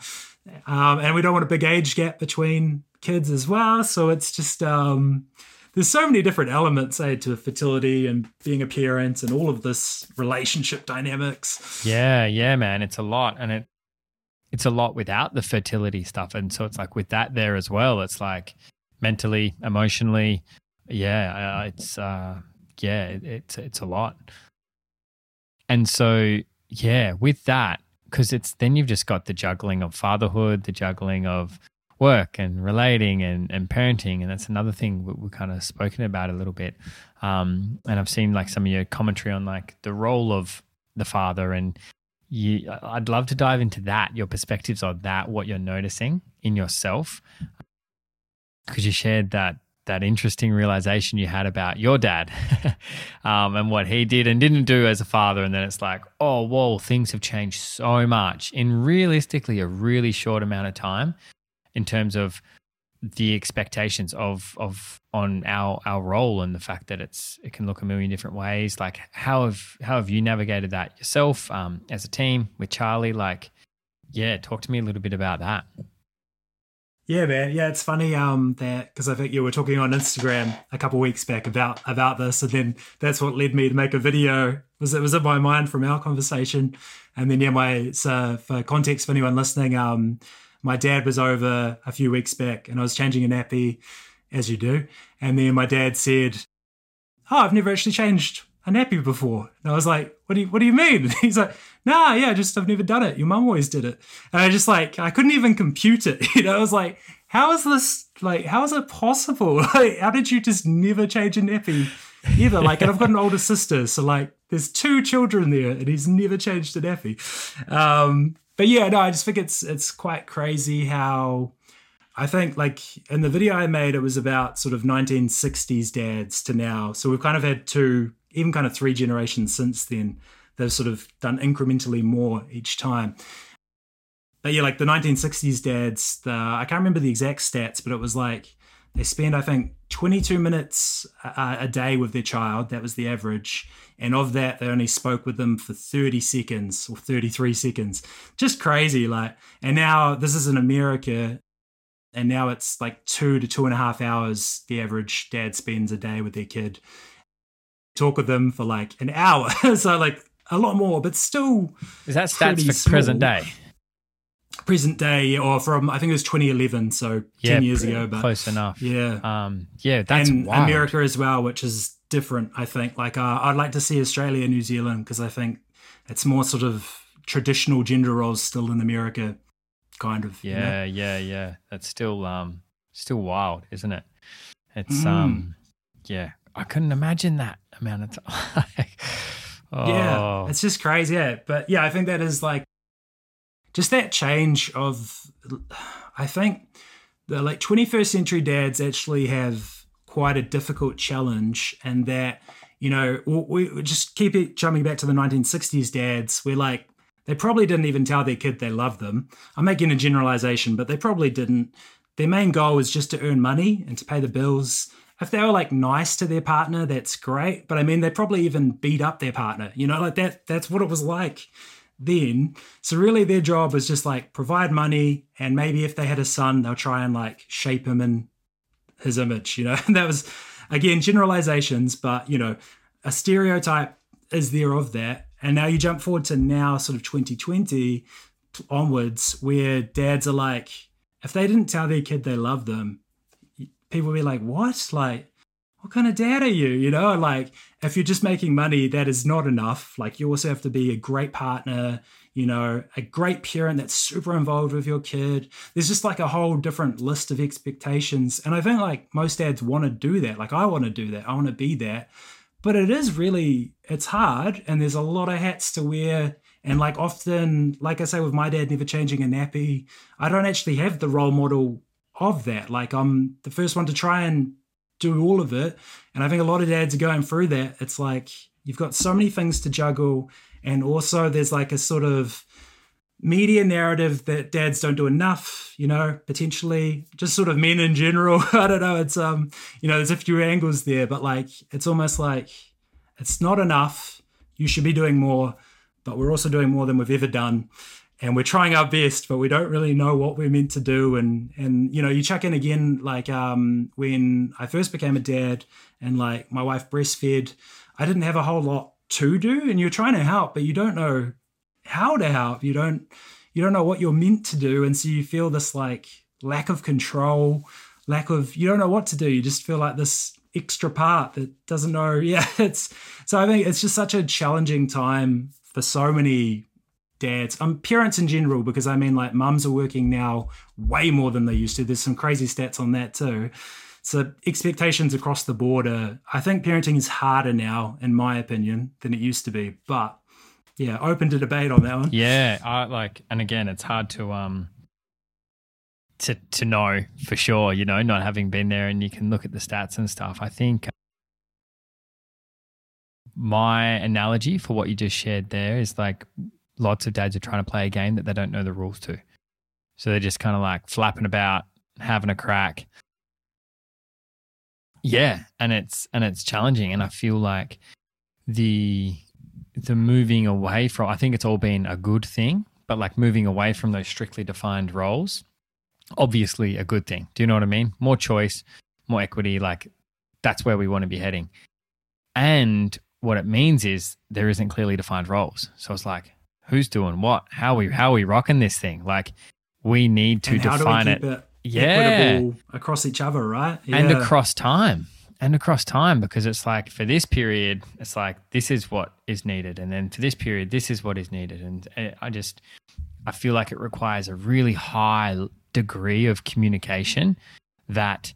um, and we don't want a big age gap between kids as well so it's just um, there's so many different elements eh, to fertility and being a parent and all of this relationship dynamics Yeah, yeah, man. It's a lot. And it it's a lot without the fertility stuff. And so it's like with that there as well, it's like mentally, emotionally, yeah, uh, it's uh yeah, it, it's it's a lot. And so yeah, with that, because it's then you've just got the juggling of fatherhood, the juggling of work and relating and, and parenting. And that's another thing we, we've kind of spoken about a little bit. Um, and I've seen like some of your commentary on like the role of the father and you, I'd love to dive into that, your perspectives on that, what you're noticing in yourself. Because you shared that that interesting realization you had about your dad *laughs* um, and what he did and didn't do as a father. And then it's like, oh, whoa, things have changed so much in realistically a really short amount of time in terms of the expectations of of on our our role and the fact that it's it can look a million different ways. Like how have how have you navigated that yourself um as a team with charlie? Like yeah talk to me a little bit about that Yeah, man. Yeah, it's funny um, that because I think you were talking on Instagram a couple weeks back about about this, and then that's what led me to make a video. Was it was in my mind from our conversation, and then yeah, my so for context for anyone listening, um, my dad was over a few weeks back, and I was changing a nappy, as you do, and then my dad said, "Oh, I've never actually changed a nappy before," and I was like, "What do you What do you mean?" *laughs* He's like, nah, yeah, just I've never done it. Your mum always did it. And I just like I couldn't even compute it. *laughs* You know, I was like, how is this like how is it possible? *laughs* Like, how did you just never change a nappy ever? Like, and I've got an older sister, so like there's two children there, and he's never changed a nappy. Um, but yeah, no, I just think it's it's quite crazy how I think like in the video I made, it was about sort of 1960s dads to now. So we've kind of had two, even kind of three generations since then they've sort of done incrementally more each time. But yeah, like the 1960s dads, the I can't remember the exact stats, but it was like they spend I think 22 minutes a, a day with their child. That was the average, and of that, they only spoke with them for 30 seconds or 33 seconds. Just crazy, like. And now this is in America, and now it's like two to two and a half hours the average dad spends a day with their kid. Talk with them for like an hour, *laughs* so like a lot more, but still is that stats for present day present day or from I think it was 2011, so 10 years pretty ago. But close enough yeah, um yeah that's and wild. America as well, which is different. I think like uh, I'd like to see Australia, New Zealand because I think it's more sort of traditional gender roles still in America, kind of. you know? Yeah, yeah, yeah. That's still um still wild, isn't it? It's Mm. um yeah. I couldn't imagine that amount of time. *laughs* oh, Yeah, it's just crazy. Yeah, but yeah, I think that is like just that change of. I think the like 21st century dads actually have quite a difficult challenge, and that you know we, we just keep it jumping back to the 1960s dads. We're like they probably didn't even tell their kid they love them. I'm making a generalization, but they probably didn't. Their main goal was just to earn money and to pay the bills if they were like nice to their partner, that's great. But I mean, they probably even beat up their partner. You know, like that. That's what it was like then. So really their job was just like provide money and maybe if they had a son, they'll try and like shape him in his image, you know. And *laughs* that was again generalizations, but you know, a stereotype is there of that. And now you jump forward to now sort of 2020 onwards where dads are like if they didn't tell their kid they love them, people be like, "What? Like what kind of dad are you? You know, like if you're just making money, that is not enough. Like you also have to be a great partner, you know, a great parent that's super involved with your kid. There's just like a whole different list of expectations. And I think like most dads want to do that. Like I want to do that. I want to be that. But it is really, it's hard. And there's a lot of hats to wear. And like often, like I say, with my dad never changing a nappy, I don't actually have the role model of that. Like I'm the first one to try and do all of it. And I think a lot of dads are going through that. It's like you've got so many things to juggle. And also, there's like a sort of media narrative that dads don't do enough, you know, potentially just sort of men in general. *laughs* I don't know. It's, um, you know, there's a few angles there, but like it's almost like it's not enough. You should be doing more, but we're also doing more than we've ever done and we're trying our best, but we don't really know what we're meant to do. And and you know, you check in again, like um, when I first became a dad, and like my wife breastfed, I didn't have a whole lot to do, and you're trying to help, but you don't know how to help. You don't you don't know what you're meant to do, and so you feel this like lack of control, lack of you don't know what to do. You just feel like this extra part that doesn't know. *laughs* Yeah, it's so I think it's just such a challenging time for so many dads, um, parents in general, because I mean, like, mums are working now way more than they used to. There's some crazy stats on that too. So expectations across the board are, I think parenting is harder now, in my opinion, than it used to be. But yeah, open to debate on that one. Yeah, I like, and again, it's hard to um to to know for sure. You know, not having been there, and you can look at the stats and stuff. I think my analogy for what you just shared there is like lots of dads are trying to play a game that they don't know the rules to. So they're just kind of like flapping about, having a crack. Yeah, and it's and it's challenging and I feel like the the moving away from I think it's all been a good thing, but like moving away from those strictly defined roles, obviously a good thing. Do you know what I mean? More choice, more equity, like that's where we want to be heading. And what it means is there isn't clearly defined roles. So it's like, who's doing what? How are we how are we rocking this thing? Like we need to define it, it, yeah across each other, right? Yeah. And across time. And across time because it's like for this period, it's like this is what is needed, and then for this period, this is what is needed, and eh, I just I feel like it requires a really high degree of communication that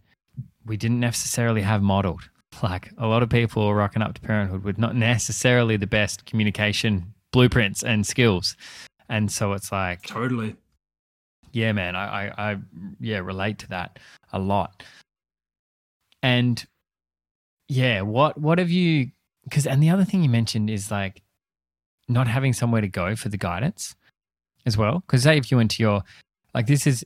we didn't necessarily have modeled. *laughs* Like a lot of people are rocking up to parenthood with not necessarily the best communication blueprints and skills. And so it's like totally. Yeah, man, I, I, I yeah, relate to that a lot. And yeah, what what have you because and the other thing you mentioned is like not having somewhere to go for the guidance as well. Because say if you went to your like this is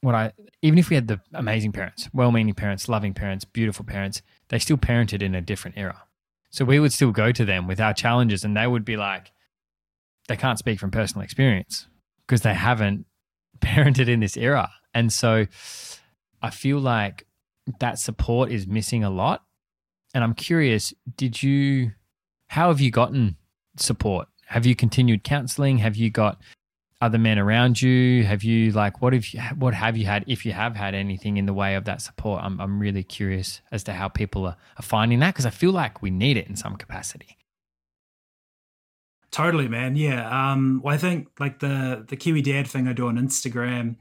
what I even if we had the amazing parents, well-meaning parents, loving parents, beautiful parents, they still parented in a different era. So we would still go to them with our challenges, and they would be like, they can't speak from personal experience because they haven't *laughs* parented in this era. And so I feel like that support is missing a lot. And I'm curious, did you, how have you gotten support? Have you continued counseling? Have you got other men around you? Have you like what have you what have you had if you have had anything in the way of that support? I'm I'm really curious as to how people are, are finding that because I feel like we need it in some capacity. Totally, man. Yeah. Um, well, I think like the the Kiwi Dad thing I do on Instagram,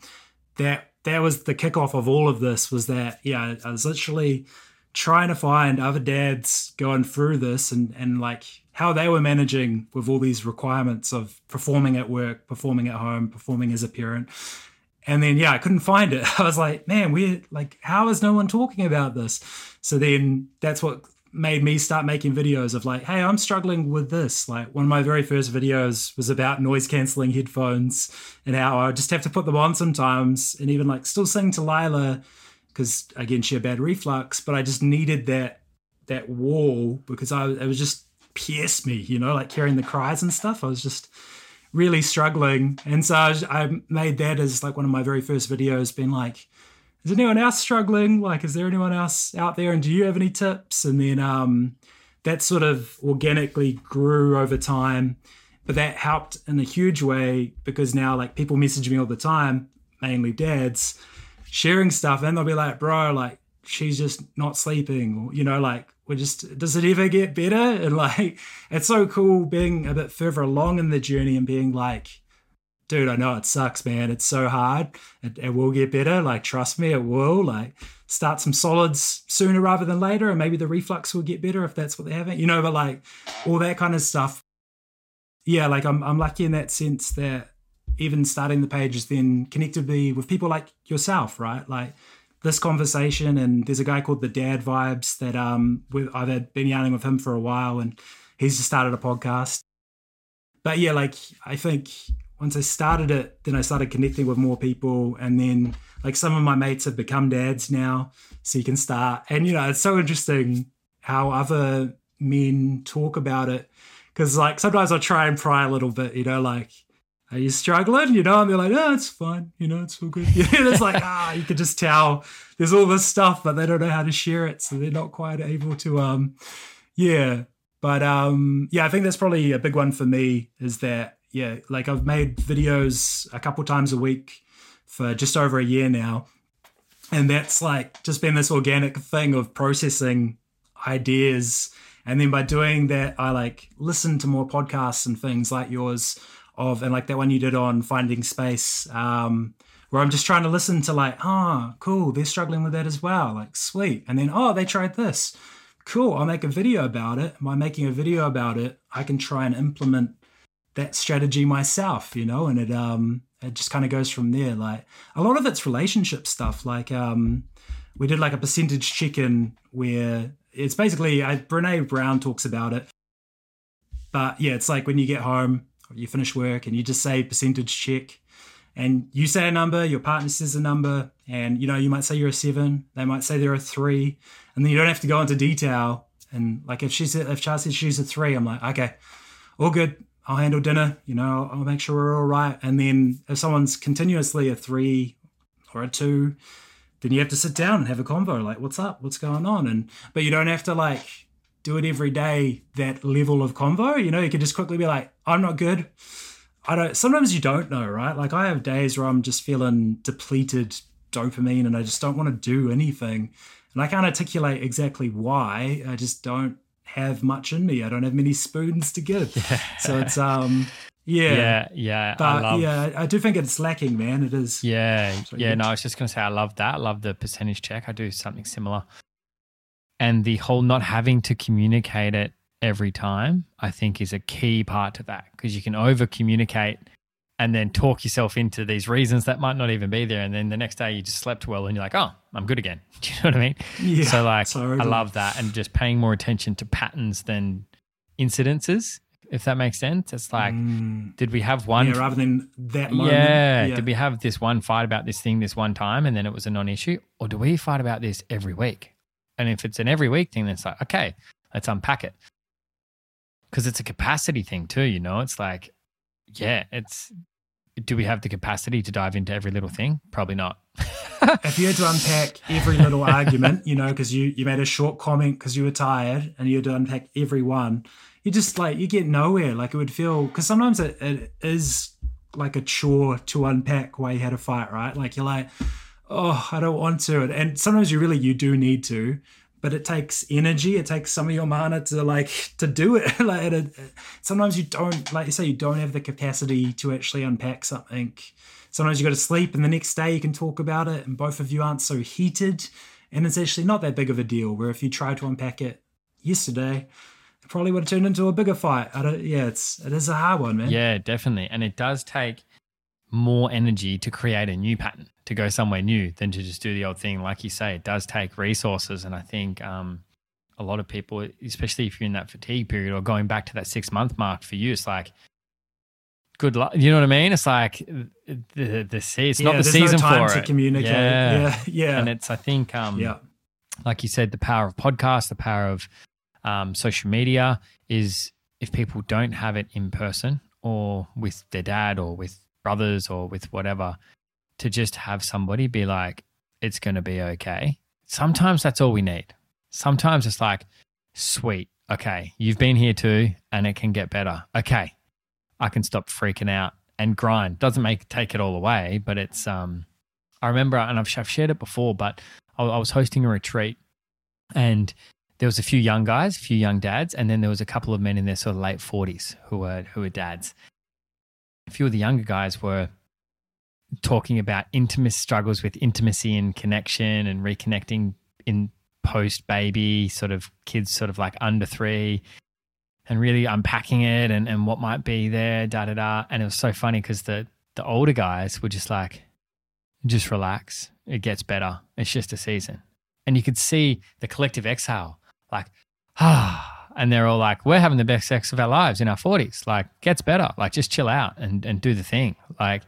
that that was the kickoff of all of this. Was that yeah? I was literally trying to find other dads going through this and and like how they were managing with all these requirements of performing at work, performing at home, performing as a parent. And then yeah, I couldn't find it. *laughs* I was like, man, we're like, how is no one talking about this? So then that's what made me start making videos of like, hey, I'm struggling with this. Like one of my very first videos was about noise canceling headphones and how I just have to put them on sometimes and even like still sing to Lila because again she had bad reflux, but I just needed that that wall because I it was just pierced me, you know, like hearing the cries and stuff. I was just really struggling. And so I, I made that as like one of my very first videos, being like, is anyone else struggling? Like, is there anyone else out there? And do you have any tips? And then um, that sort of organically grew over time. But that helped in a huge way because now, like, people message me all the time, mainly dads, sharing stuff. And they'll be like, bro, like, she's just not sleeping. Or, you know, like, we're just, does it ever get better? *laughs* And like, it's so cool being a bit further along in the journey and being like, dude, I know it sucks, man. It's so hard. It, it, will get better. Like, trust me, it will. Like, start some solids sooner rather than later, and maybe the reflux will get better if that's what they're having. You know, but like all that kind of stuff. Yeah, like I'm I'm lucky in that sense that even starting the page is then connected me with people like yourself, right? Like this conversation, and there's a guy called the Dad Vibes that um I've had been yarning with him for a while, and he's just started a podcast. But yeah, like I think once I started it, then I started connecting with more people. And then, like, some of my mates have become dads now. So you can start. And, you know, it's so interesting how other men talk about it. Cause, like, sometimes I try and pry a little bit, you know, like, are you struggling? You know, and they're like, no, it's fine. You know, it's all good. *laughs* It's like, ah, you can just tell there's all this stuff, but they don't know how to share it. So they're not quite able to, um, yeah. But, um, yeah, I think that's probably a big one for me is that yeah, like I've made videos a couple times a week for just over a year now. And that's like just been this organic thing of processing ideas. And then by doing that, I like listen to more podcasts and things like yours of, and like that one you did on finding space, um, where I'm just trying to listen to like, ah, oh, cool, they're struggling with that as well. Like, sweet. And then, oh, they tried this. Cool, I'll make a video about it. By making a video about it, I can try and implement that strategy myself, you know, and it um it just kind of goes from there. Like a lot of it's relationship stuff. Like um we did like a percentage check-in where it's basically I, Brene Brown talks about it. But yeah, it's like when you get home, you finish work and you just say percentage check and you say a number, your partner says a number, and you know, you might say you're a seven, they might say they're a three, and then you don't have to go into detail. And like if she said if Charles says she's a three, I'm like, okay, all good. I'll handle dinner, you know, I'll make sure we're all right. And then if someone's continuously a three or a two, then you have to sit down and have a convo, like, what's up? What's going on? And but you don't have to like do it every day, that level of convo. You know, you can just quickly be like, I'm not good. I don't sometimes you don't know, right? Like I have days where I'm just feeling depleted dopamine and I just don't want to do anything. And I can't articulate exactly why. I just don't have much in me. I don't have many spoons to give. *laughs* Yeah. So it's um yeah. Yeah, yeah. But I love, yeah, I do think it's lacking, man. It is. Yeah. yeah, no, I was just gonna say I love that. I love the percentage check. I do something similar. And the whole not having to communicate it every time, I think is a key part to that. Because you can over communicate and then talk yourself into these reasons that might not even be there. And then the next day you just slept well and you're like, oh, I'm good again. *laughs* Do you know what I mean? Yeah. So, like, totally. I love that. And just paying more attention to patterns than incidences, if that makes sense. It's like, mm. did we have one? Yeah, rather than that moment. Yeah. yeah. Did we have this one fight about this thing this one time and then it was a non issue? Or do we fight about this every week? And if it's an every week thing, then it's like, okay, let's unpack it. Because it's a capacity thing too, you know? It's like, yeah, it's do we have the capacity to dive into every little thing? Probably not. if you had to unpack every little *laughs* argument, you know, because you you made a short comment because you were tired, and you had to unpack every one, you just like you get nowhere. Like it would feel because sometimes it, it is like a chore to unpack why you had a fight, right? Like you're like, oh, I don't want to, and sometimes you really you do need to, but it takes energy. It takes some of your mana to like *laughs* to do it. *laughs* like it, sometimes you don't, like you say, you don't have the capacity to actually unpack something. Sometimes you go to sleep, and the next day you can talk about it, and both of you aren't so heated, and it's actually not that big of a deal. Where if you try to unpack it yesterday, it probably would have turned into a bigger fight. I don't. Yeah, it's it is a hard one, man. Yeah, definitely, and it does take more energy to create a new pattern to go somewhere new than to just do the old thing. Like you say, it does take resources. And I think um, a lot of people, especially if you're in that fatigue period or going back to that six month mark for you, it's like, good luck. You know what I mean? It's like the the sea. It's yeah, not the season no time for to it. communicate. Yeah. yeah, yeah. And it's I think um, yeah, like you said, the power of podcast, the power of um, social media is if people don't have it in person or with their dad or with brothers or with whatever to just have somebody be like, it's going to be okay. Sometimes that's all we need. Sometimes it's like, sweet, okay, you've been here too, and it can get better. Okay, I can stop freaking out and grind. Doesn't make take it all away, but it's um. I remember, and I've, I've shared it before, but I, I was hosting a retreat, and there was a few young guys, a few young dads, and then there was a couple of men in their sort of late forties who were who were dads. A few of the younger guys were talking about intimate struggles with intimacy and connection and reconnecting in post baby sort of kids sort of like under three and really unpacking it and, and what might be there da da da. And it was so funny because the the older guys were just like just relax. It gets better. It's just a season. And you could see the collective exhale like ah and they're all like we're having the best sex of our lives in our 40s like gets better. Like just chill out and and do the thing. Like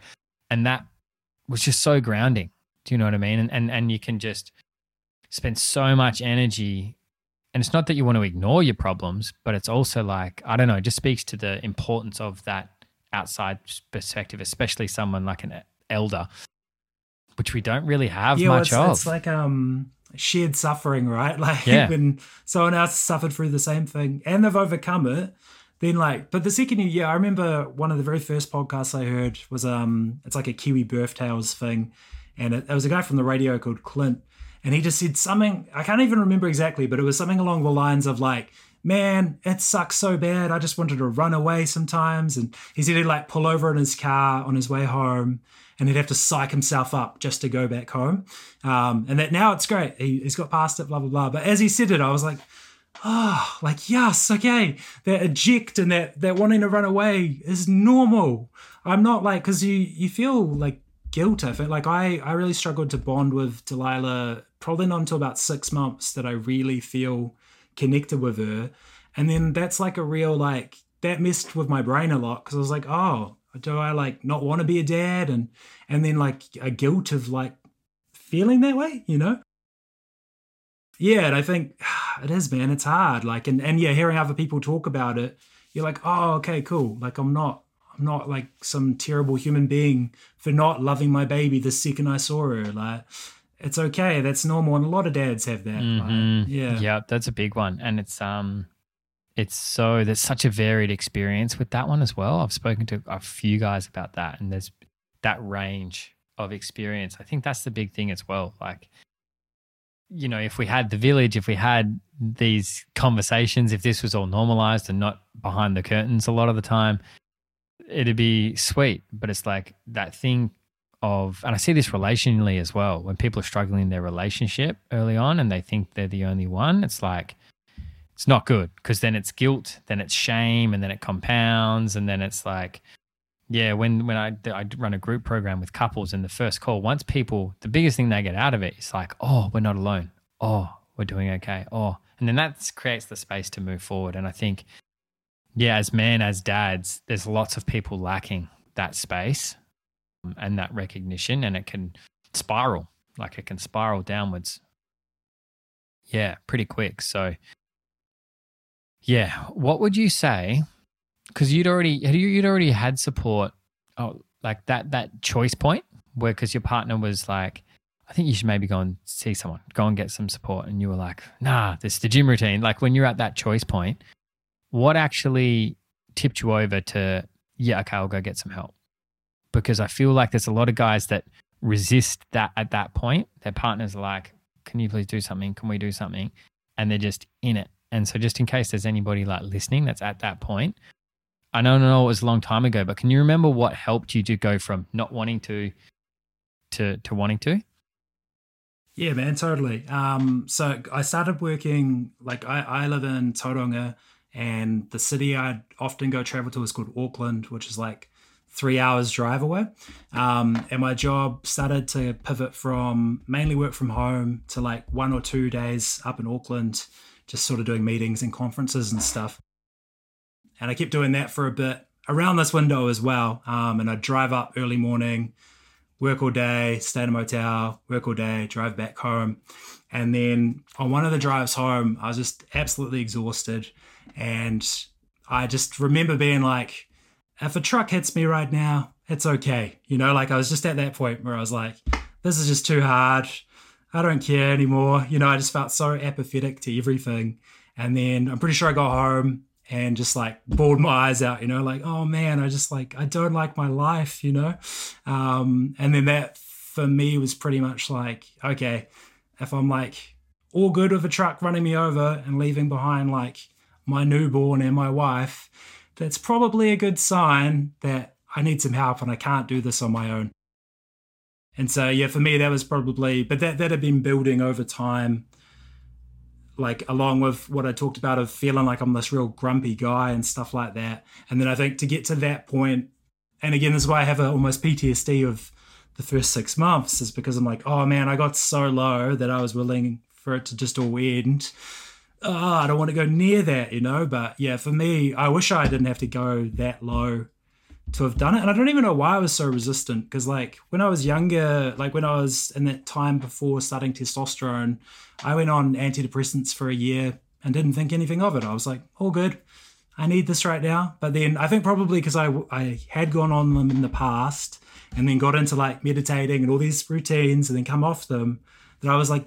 and that was just so grounding. Do you know what i mean? And and, and you can just spend so much energy. And it's not that you want to ignore your problems but it's also like i don't know it just speaks to the importance of that outside perspective especially someone like an elder which we don't really have yeah, well, much it's, of. it's like um shared suffering, right? *laughs* Like Yeah. when someone else suffered through the same thing and they've overcome it, then like, but the second year, yeah, I remember one of the very first podcasts I heard was um, it's like a Kiwi birth tales thing, and it, it was a guy from the radio called Clint, and he just said something I can't even remember exactly, but it was something along the lines of like. Man, it sucks so bad. I just wanted to run away sometimes. And he said he'd like pull over in his car on his way home and he'd have to psych himself up just to go back home. Um, and that now it's great. He, he's got past it, blah, blah, blah. But as he said it, I was like, oh, like, yes, okay. That eject and that, that wanting to run away is normal. I'm not like, because you, you feel like guilt. I feel like I, I really struggled to bond with Delilah probably not until about six months that I really feel connected with her. And then that's like a real, like, that messed with my brain a lot because I was like, oh, do I like not want to be a dad? And, and then like a guilt of like feeling that way, you know? Yeah, and I think *sighs* it is, man. It's hard. Like, and, and yeah, hearing other people talk about it, you're like, oh, okay, cool. Like, I'm not, I'm not like some terrible human being for not loving my baby the second I saw her. Like, it's okay. That's normal, and a lot of dads have that. Mhm. Like, yeah, yeah that's a big one and it's um it's so there's such a varied experience with that one as well i've spoken to a few guys about that and there's that range of experience i think that's the big thing as well like you know if we had the village if we had these conversations if this was all normalized and not behind the curtains a lot of the time it'd be sweet but it's like that thing of and i see this relationally as well when people are struggling in their relationship early on and they think they're the only one it's like it's not good because then it's guilt then it's shame and then it compounds and then it's like yeah when when i i run a group program with couples and the first call once people the biggest thing they get out of it is like oh we're not alone. Oh we're doing okay. Oh and then that creates the space to move forward and i think yeah as men as dads there's lots of people lacking that space and that recognition and it can spiral like it can spiral downwards. Yeah pretty quick. So yeah what would you say because you'd already had you- you'd already had support oh like that that choice point where because your partner was like i think you should maybe go and see someone go and get some support and you were like nah this is the gym routine. Like when you're at that choice point what actually tipped you over to yeah okay i'll go get some help because i feel like there's a lot of guys that resist that at that point their partners are like can you please do something can we do something and they're just in it and so just in case there's anybody like listening that's at that point I know, know it was a long time ago, but can you remember what helped you to go from not wanting to to to wanting to? Yeah, man, totally. Um, so I started working like I, I live in Tauranga, and the city I'd often go travel to is called Auckland, which is like three hours drive away. Um, and my job started to pivot from mainly work from home to like one or two days up in Auckland, just sort of doing meetings and conferences and stuff. And I kept doing that for a bit around this window as well. Um, and I'd drive up early morning, work all day, stay in a motel, work all day, drive back home. And then on one of the drives home, I was just absolutely exhausted. And I just remember being like, if a truck hits me right now, it's okay. You know, like I was just at that point where I was like, this is just too hard. I don't care anymore. You know, I just felt so apathetic to everything. And then I'm pretty sure I got home and just like bawled my eyes out, you know, like, oh man, I just like, I don't like my life, you know? Um, and then that for me was pretty much like, okay, if I'm like all good with a truck running me over and leaving behind like my newborn and my wife, that's probably a good sign that I need some help and I can't do this on my own. And so, yeah, for me, that was probably, but that, that had been building over time, like along with what I talked about of feeling like I'm this real grumpy guy and stuff like that. And then I think to get to that point, and again, this is why I have a, almost PTSD of the first six months, is because I'm like, oh man, I got so low that I was willing for it to just all end oh, I don't want to go near that, you know. But yeah, for me, I wish I didn't have to go that low to have done it. And I don't even know why I was so resistant because, like, when I was younger, like when I was in that time before starting testosterone, I went on antidepressants for a year and didn't think anything of it. I was like, all good. I need this right now. But then I think probably because I, I had gone on them in the past and then got into like meditating and all these routines and then come off them, that I was like,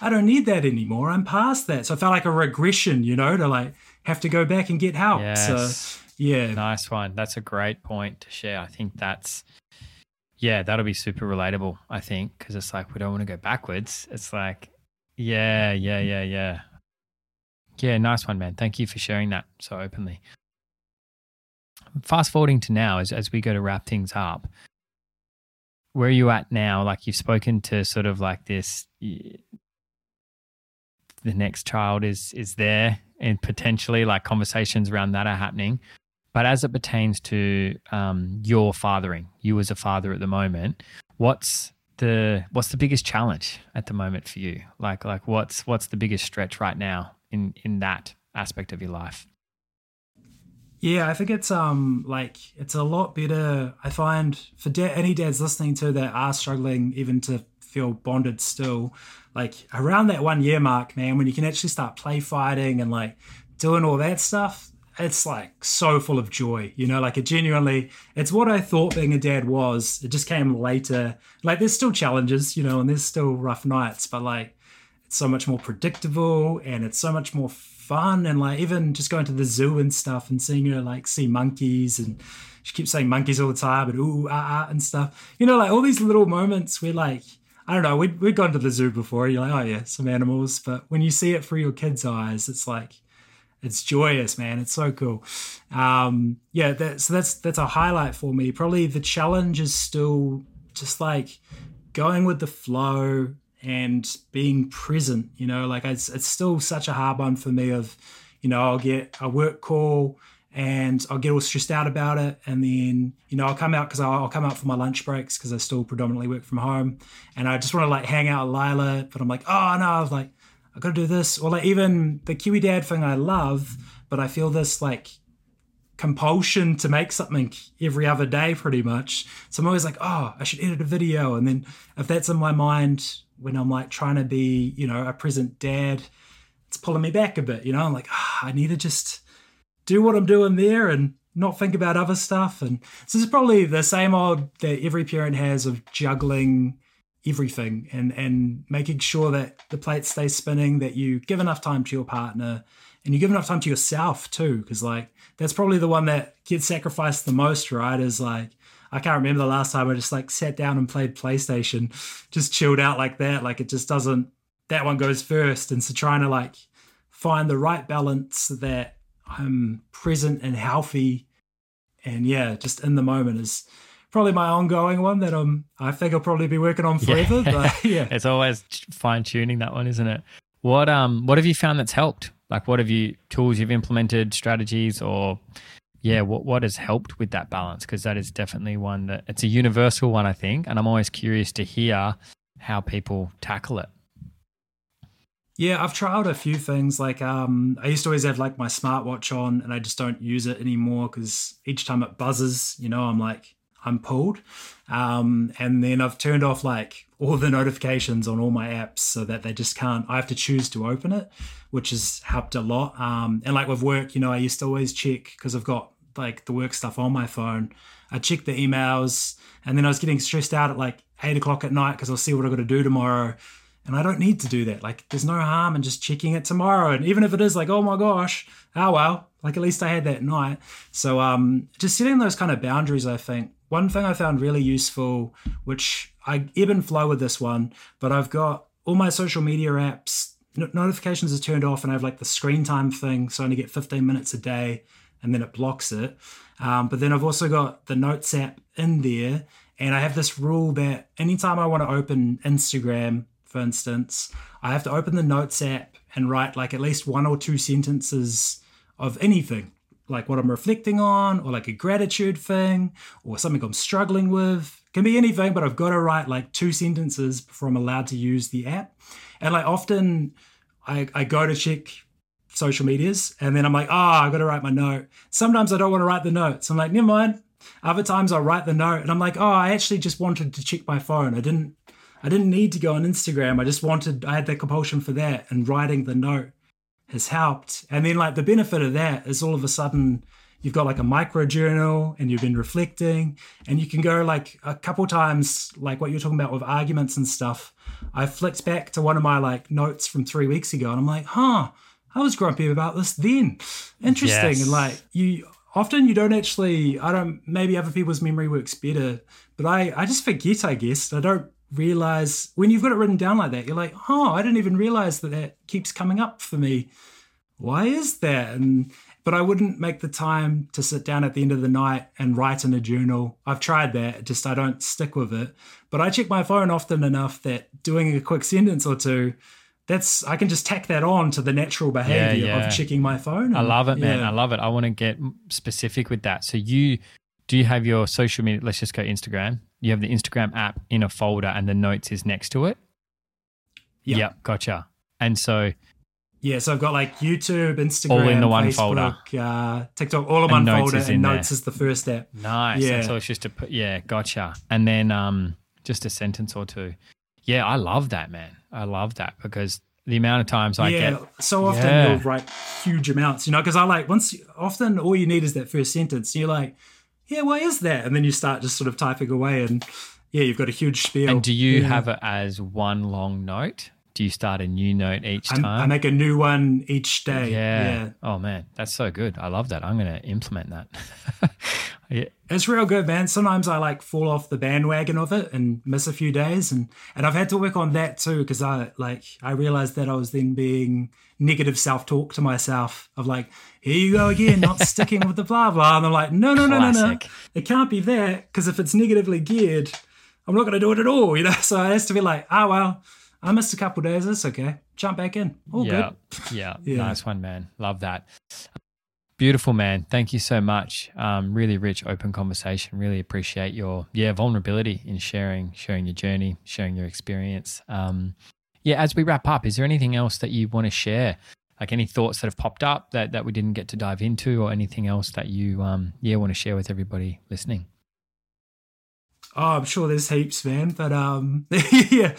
I don't need that anymore. I'm past that. So I felt like a regression, you know, to like have to go back and get help. Yes. So yeah. Nice one. That's a great point to share. I think that's yeah, that'll be super relatable, I think, because it's like we don't want to go backwards. It's like, yeah, yeah, yeah, yeah. Yeah, nice one, man. Thank you for sharing that so openly. Fast forwarding to now, as, as we go to wrap things up, where are you at now? Like you've spoken to sort of like this the next child is is there and potentially like conversations around that are happening. But as it pertains to um, your fathering you as a father at the moment what's the what's the biggest challenge at the moment for you? Like like what's what's the biggest stretch right now in in that aspect of your life? Yeah, I think it's um like it's a lot better. I find for da- any dads listening to that are struggling even to feel bonded still, like around that one year mark, man, when you can actually start play fighting and like doing all that stuff, it's like so full of joy, you know, like it genuinely, it's what I thought being a dad was. It just came later. Like there's still challenges, you know, and there's still rough nights, but like it's so much more predictable and it's so much more fun. And like even just going to the zoo and stuff and seeing her like see monkeys and she keeps saying monkeys all the time and ooh, ah, ah, and stuff. You know, like all these little moments where like, I don't know. We'd, we'd gone to the zoo before. You're like, oh, yeah, some animals. But when you see it through your kids' eyes, it's like, it's joyous, man. It's so cool. Um, yeah, that, so that's that's a highlight for me. Probably the challenge is still just like going with the flow and being present. You know, like it's it's still such a hard one for me. Of you know, I'll get a work call and I'll get all stressed out about it. And then, you know, I'll come out because I'll, come out for my lunch breaks because I still predominantly work from home. And I just want to like hang out with Lila, but I'm like, oh no, I was like, I got to do this. Or like even the Kiwi Dad thing I love, but I feel this like compulsion to make something every other day pretty much. So I'm always like, oh, I should edit a video. And then if that's in my mind when I'm like trying to be, you know, a present dad, it's pulling me back a bit, you know, I'm like, oh, I need to just do what I'm doing there and not think about other stuff. And so it's probably the same old that every parent has of juggling everything and and making sure that the plate stays spinning, that you give enough time to your partner and you give enough time to yourself too, because like that's probably the one that gets sacrificed the most, right? Is like I can't remember the last time I just like sat down and played PlayStation, just chilled out like that. Like it just doesn't that one goes first. And so trying to like find the right balance that I'm present and healthy, and yeah, just in the moment is probably my ongoing one that I'm. I think I'll probably be working on forever. Yeah. But *laughs* yeah, it's always fine tuning that one, isn't it? What um what have you found that's helped? Like, what have you tools you've implemented, strategies, or yeah, what what has helped with that balance? Because that is definitely one that it's a universal one, I think, and I'm always curious to hear how people tackle it. Yeah, I've tried a few things. Like, um, I used to always have like my smartwatch on, and I just don't use it anymore because each time it buzzes, you know, I'm like, I'm pulled. Um, and then I've turned off like all the notifications on all my apps so that they just can't. I have to choose to open it, which has helped a lot. Um, and like with work, you know, I used to always check because I've got like the work stuff on my phone. I check the emails, and then I was getting stressed out at like eight o'clock at night because I'll see what I've got to do tomorrow. And I don't need to do that. Like, there's no harm in just checking it tomorrow. And even if it is like, oh my gosh, oh well, like at least I had that night. So, um, just setting those kind of boundaries, I think. One thing I found really useful, which I ebb and flow with this one, but I've got all my social media apps notifications are turned off, and I have like the screen time thing, so I only get 15 minutes a day, and then it blocks it. Um, but then I've also got the Notes app in there, and I have this rule that anytime I want to open Instagram for instance, I have to open the Notes app and write like at least one or two sentences of anything, like what I'm reflecting on, or like a gratitude thing, or something I'm struggling with. Can be anything, but I've got to write like two sentences before I'm allowed to use the app. And like often I, I go to check social medias and then I'm like, ah, oh, I've got to write my note. Sometimes I don't want to write the notes. I'm like, never mind. Other times I write the note and I'm like, oh, I actually just wanted to check my phone. I didn't I didn't need to go on Instagram. I just wanted, I had that compulsion for that, and writing the note has helped. And then, like, the benefit of that is all of a sudden you've got like a micro journal and you've been reflecting, and you can go like a couple times, like what you're talking about with arguments and stuff. I flicked back to one of my like notes from three weeks ago, and I'm like, huh, I was grumpy about this then. Interesting. Yes. And like, you often you don't actually i don't maybe other people's memory works better but i i just forget i guess i don't realize when you've got it written down like that, you're like, oh, I didn't even realize that that keeps coming up for me. Why is that? And but I wouldn't make the time to sit down at the end of the night and write in a journal. I've tried that, just I don't stick with it. But I check my phone often enough that doing a quick sentence or two, that's I can just tack that on to the natural behavior yeah, yeah. of checking my phone. And, I love it, man. Yeah. I love it. I want to get specific with that. So you do you have your social media? Let's just go Instagram you have the Instagram app in a folder and the notes is next to it. Yeah, Yep, gotcha. And so yeah, so I've got like YouTube, Instagram, all in the one Facebook, folder. Uh, TikTok, all in one folder, and Notes there. is the first app. Nice. Yeah. so it's just a put. Yeah, gotcha. And then um, just a sentence or two. Yeah, I love that, man. I love that because the amount of times I yeah, get. So often yeah. you'll write huge amounts, you know, because I like once often all you need is that first sentence. You're like, yeah, why is that? And then you start just sort of typing away, and yeah, you've got a huge spiel. And do you yeah. have it as one long note? Do you start a new note each time? I make a new one each day. Yeah. yeah. Oh man, that's so good. I love that. I'm going to implement that. *laughs* yeah. It's real good, man. Sometimes I like fall off the bandwagon of it and miss a few days, and and I've had to work on that too because I like I realized that I was then being negative self talk to myself of like, here you go again, not *laughs* sticking with the blah blah, and I'm like, no, no, no, no, no, it can't be that because if it's negatively geared, I'm not going to do it at all, *laughs* you know. So it has to be like, oh well I missed a couple days. That's okay. Jump back in. All yeah, good. *laughs* Yeah. yeah. Nice one, man. Love that. Beautiful, man. Thank you so much. Um, really rich, open conversation. Really appreciate your yeah vulnerability in sharing, sharing your journey, sharing your experience. Um, yeah. As we wrap up, is there anything else that you want to share? Like any thoughts that have popped up that that we didn't get to dive into, or anything else that you um, yeah want to share with everybody listening? Oh, I'm sure there's heaps, man. But um, *laughs* yeah,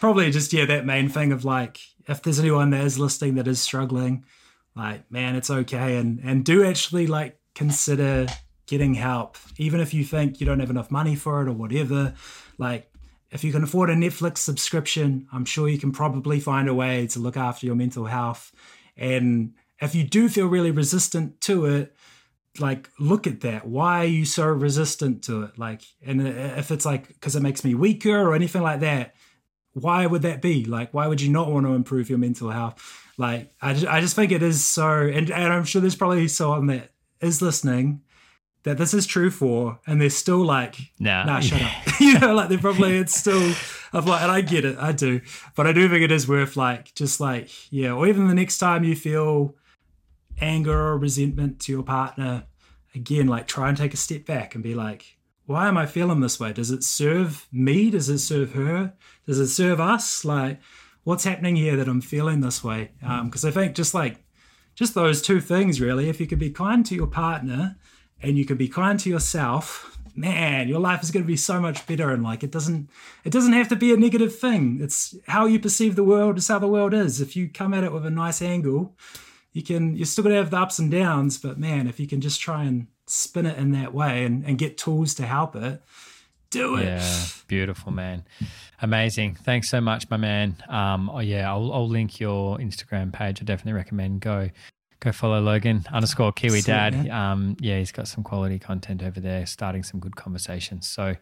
probably just yeah that main thing of like if there's anyone that is listening that is struggling, like man, it's okay, and and do actually like consider getting help, even if you think you don't have enough money for it or whatever. Like if you can afford a Netflix subscription, I'm sure you can probably find a way to look after your mental health. And if you do feel really resistant to it, like look at that. Why are you so resistant to it? Like and uh, uh, if it's like because it makes me weaker or anything like that why would that be? Like why would you not want to improve your mental health? Like i just, I just think it is so and, and i'm sure there's probably someone that is listening that this is true for and they're still like nah, nah shut up *laughs* *laughs* you know like they're probably it's still of like and i get it i do but i do think it is worth like just like yeah or even the next time you feel anger or resentment to your partner, again, like try and take a step back and be like, why am I feeling this way? Does it serve me? Does it serve her? Does it serve us? Like, what's happening here that I'm feeling this way? Because um, I think just like, just those two things really, if you could be kind to your partner and you can be kind to yourself, man, your life is going to be so much better. And like, it doesn't, it doesn't have to be a negative thing. It's how you perceive the world is how the world is. If you come at it with a nice angle, you can you're still gonna have the ups and downs, but man, if you can just try and spin it in that way and, and get tools to help it, do it. Yeah, beautiful, man. Amazing. Thanks so much, my man. Um, oh yeah, I'll, I'll link your Instagram page. I definitely recommend go go follow Logan underscore Kiwi Dad. man. Um, yeah, he's got some quality content over there, starting some good conversations. So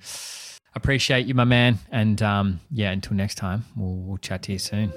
appreciate you, my man. And um, yeah, until next time, we'll, we'll chat to you soon.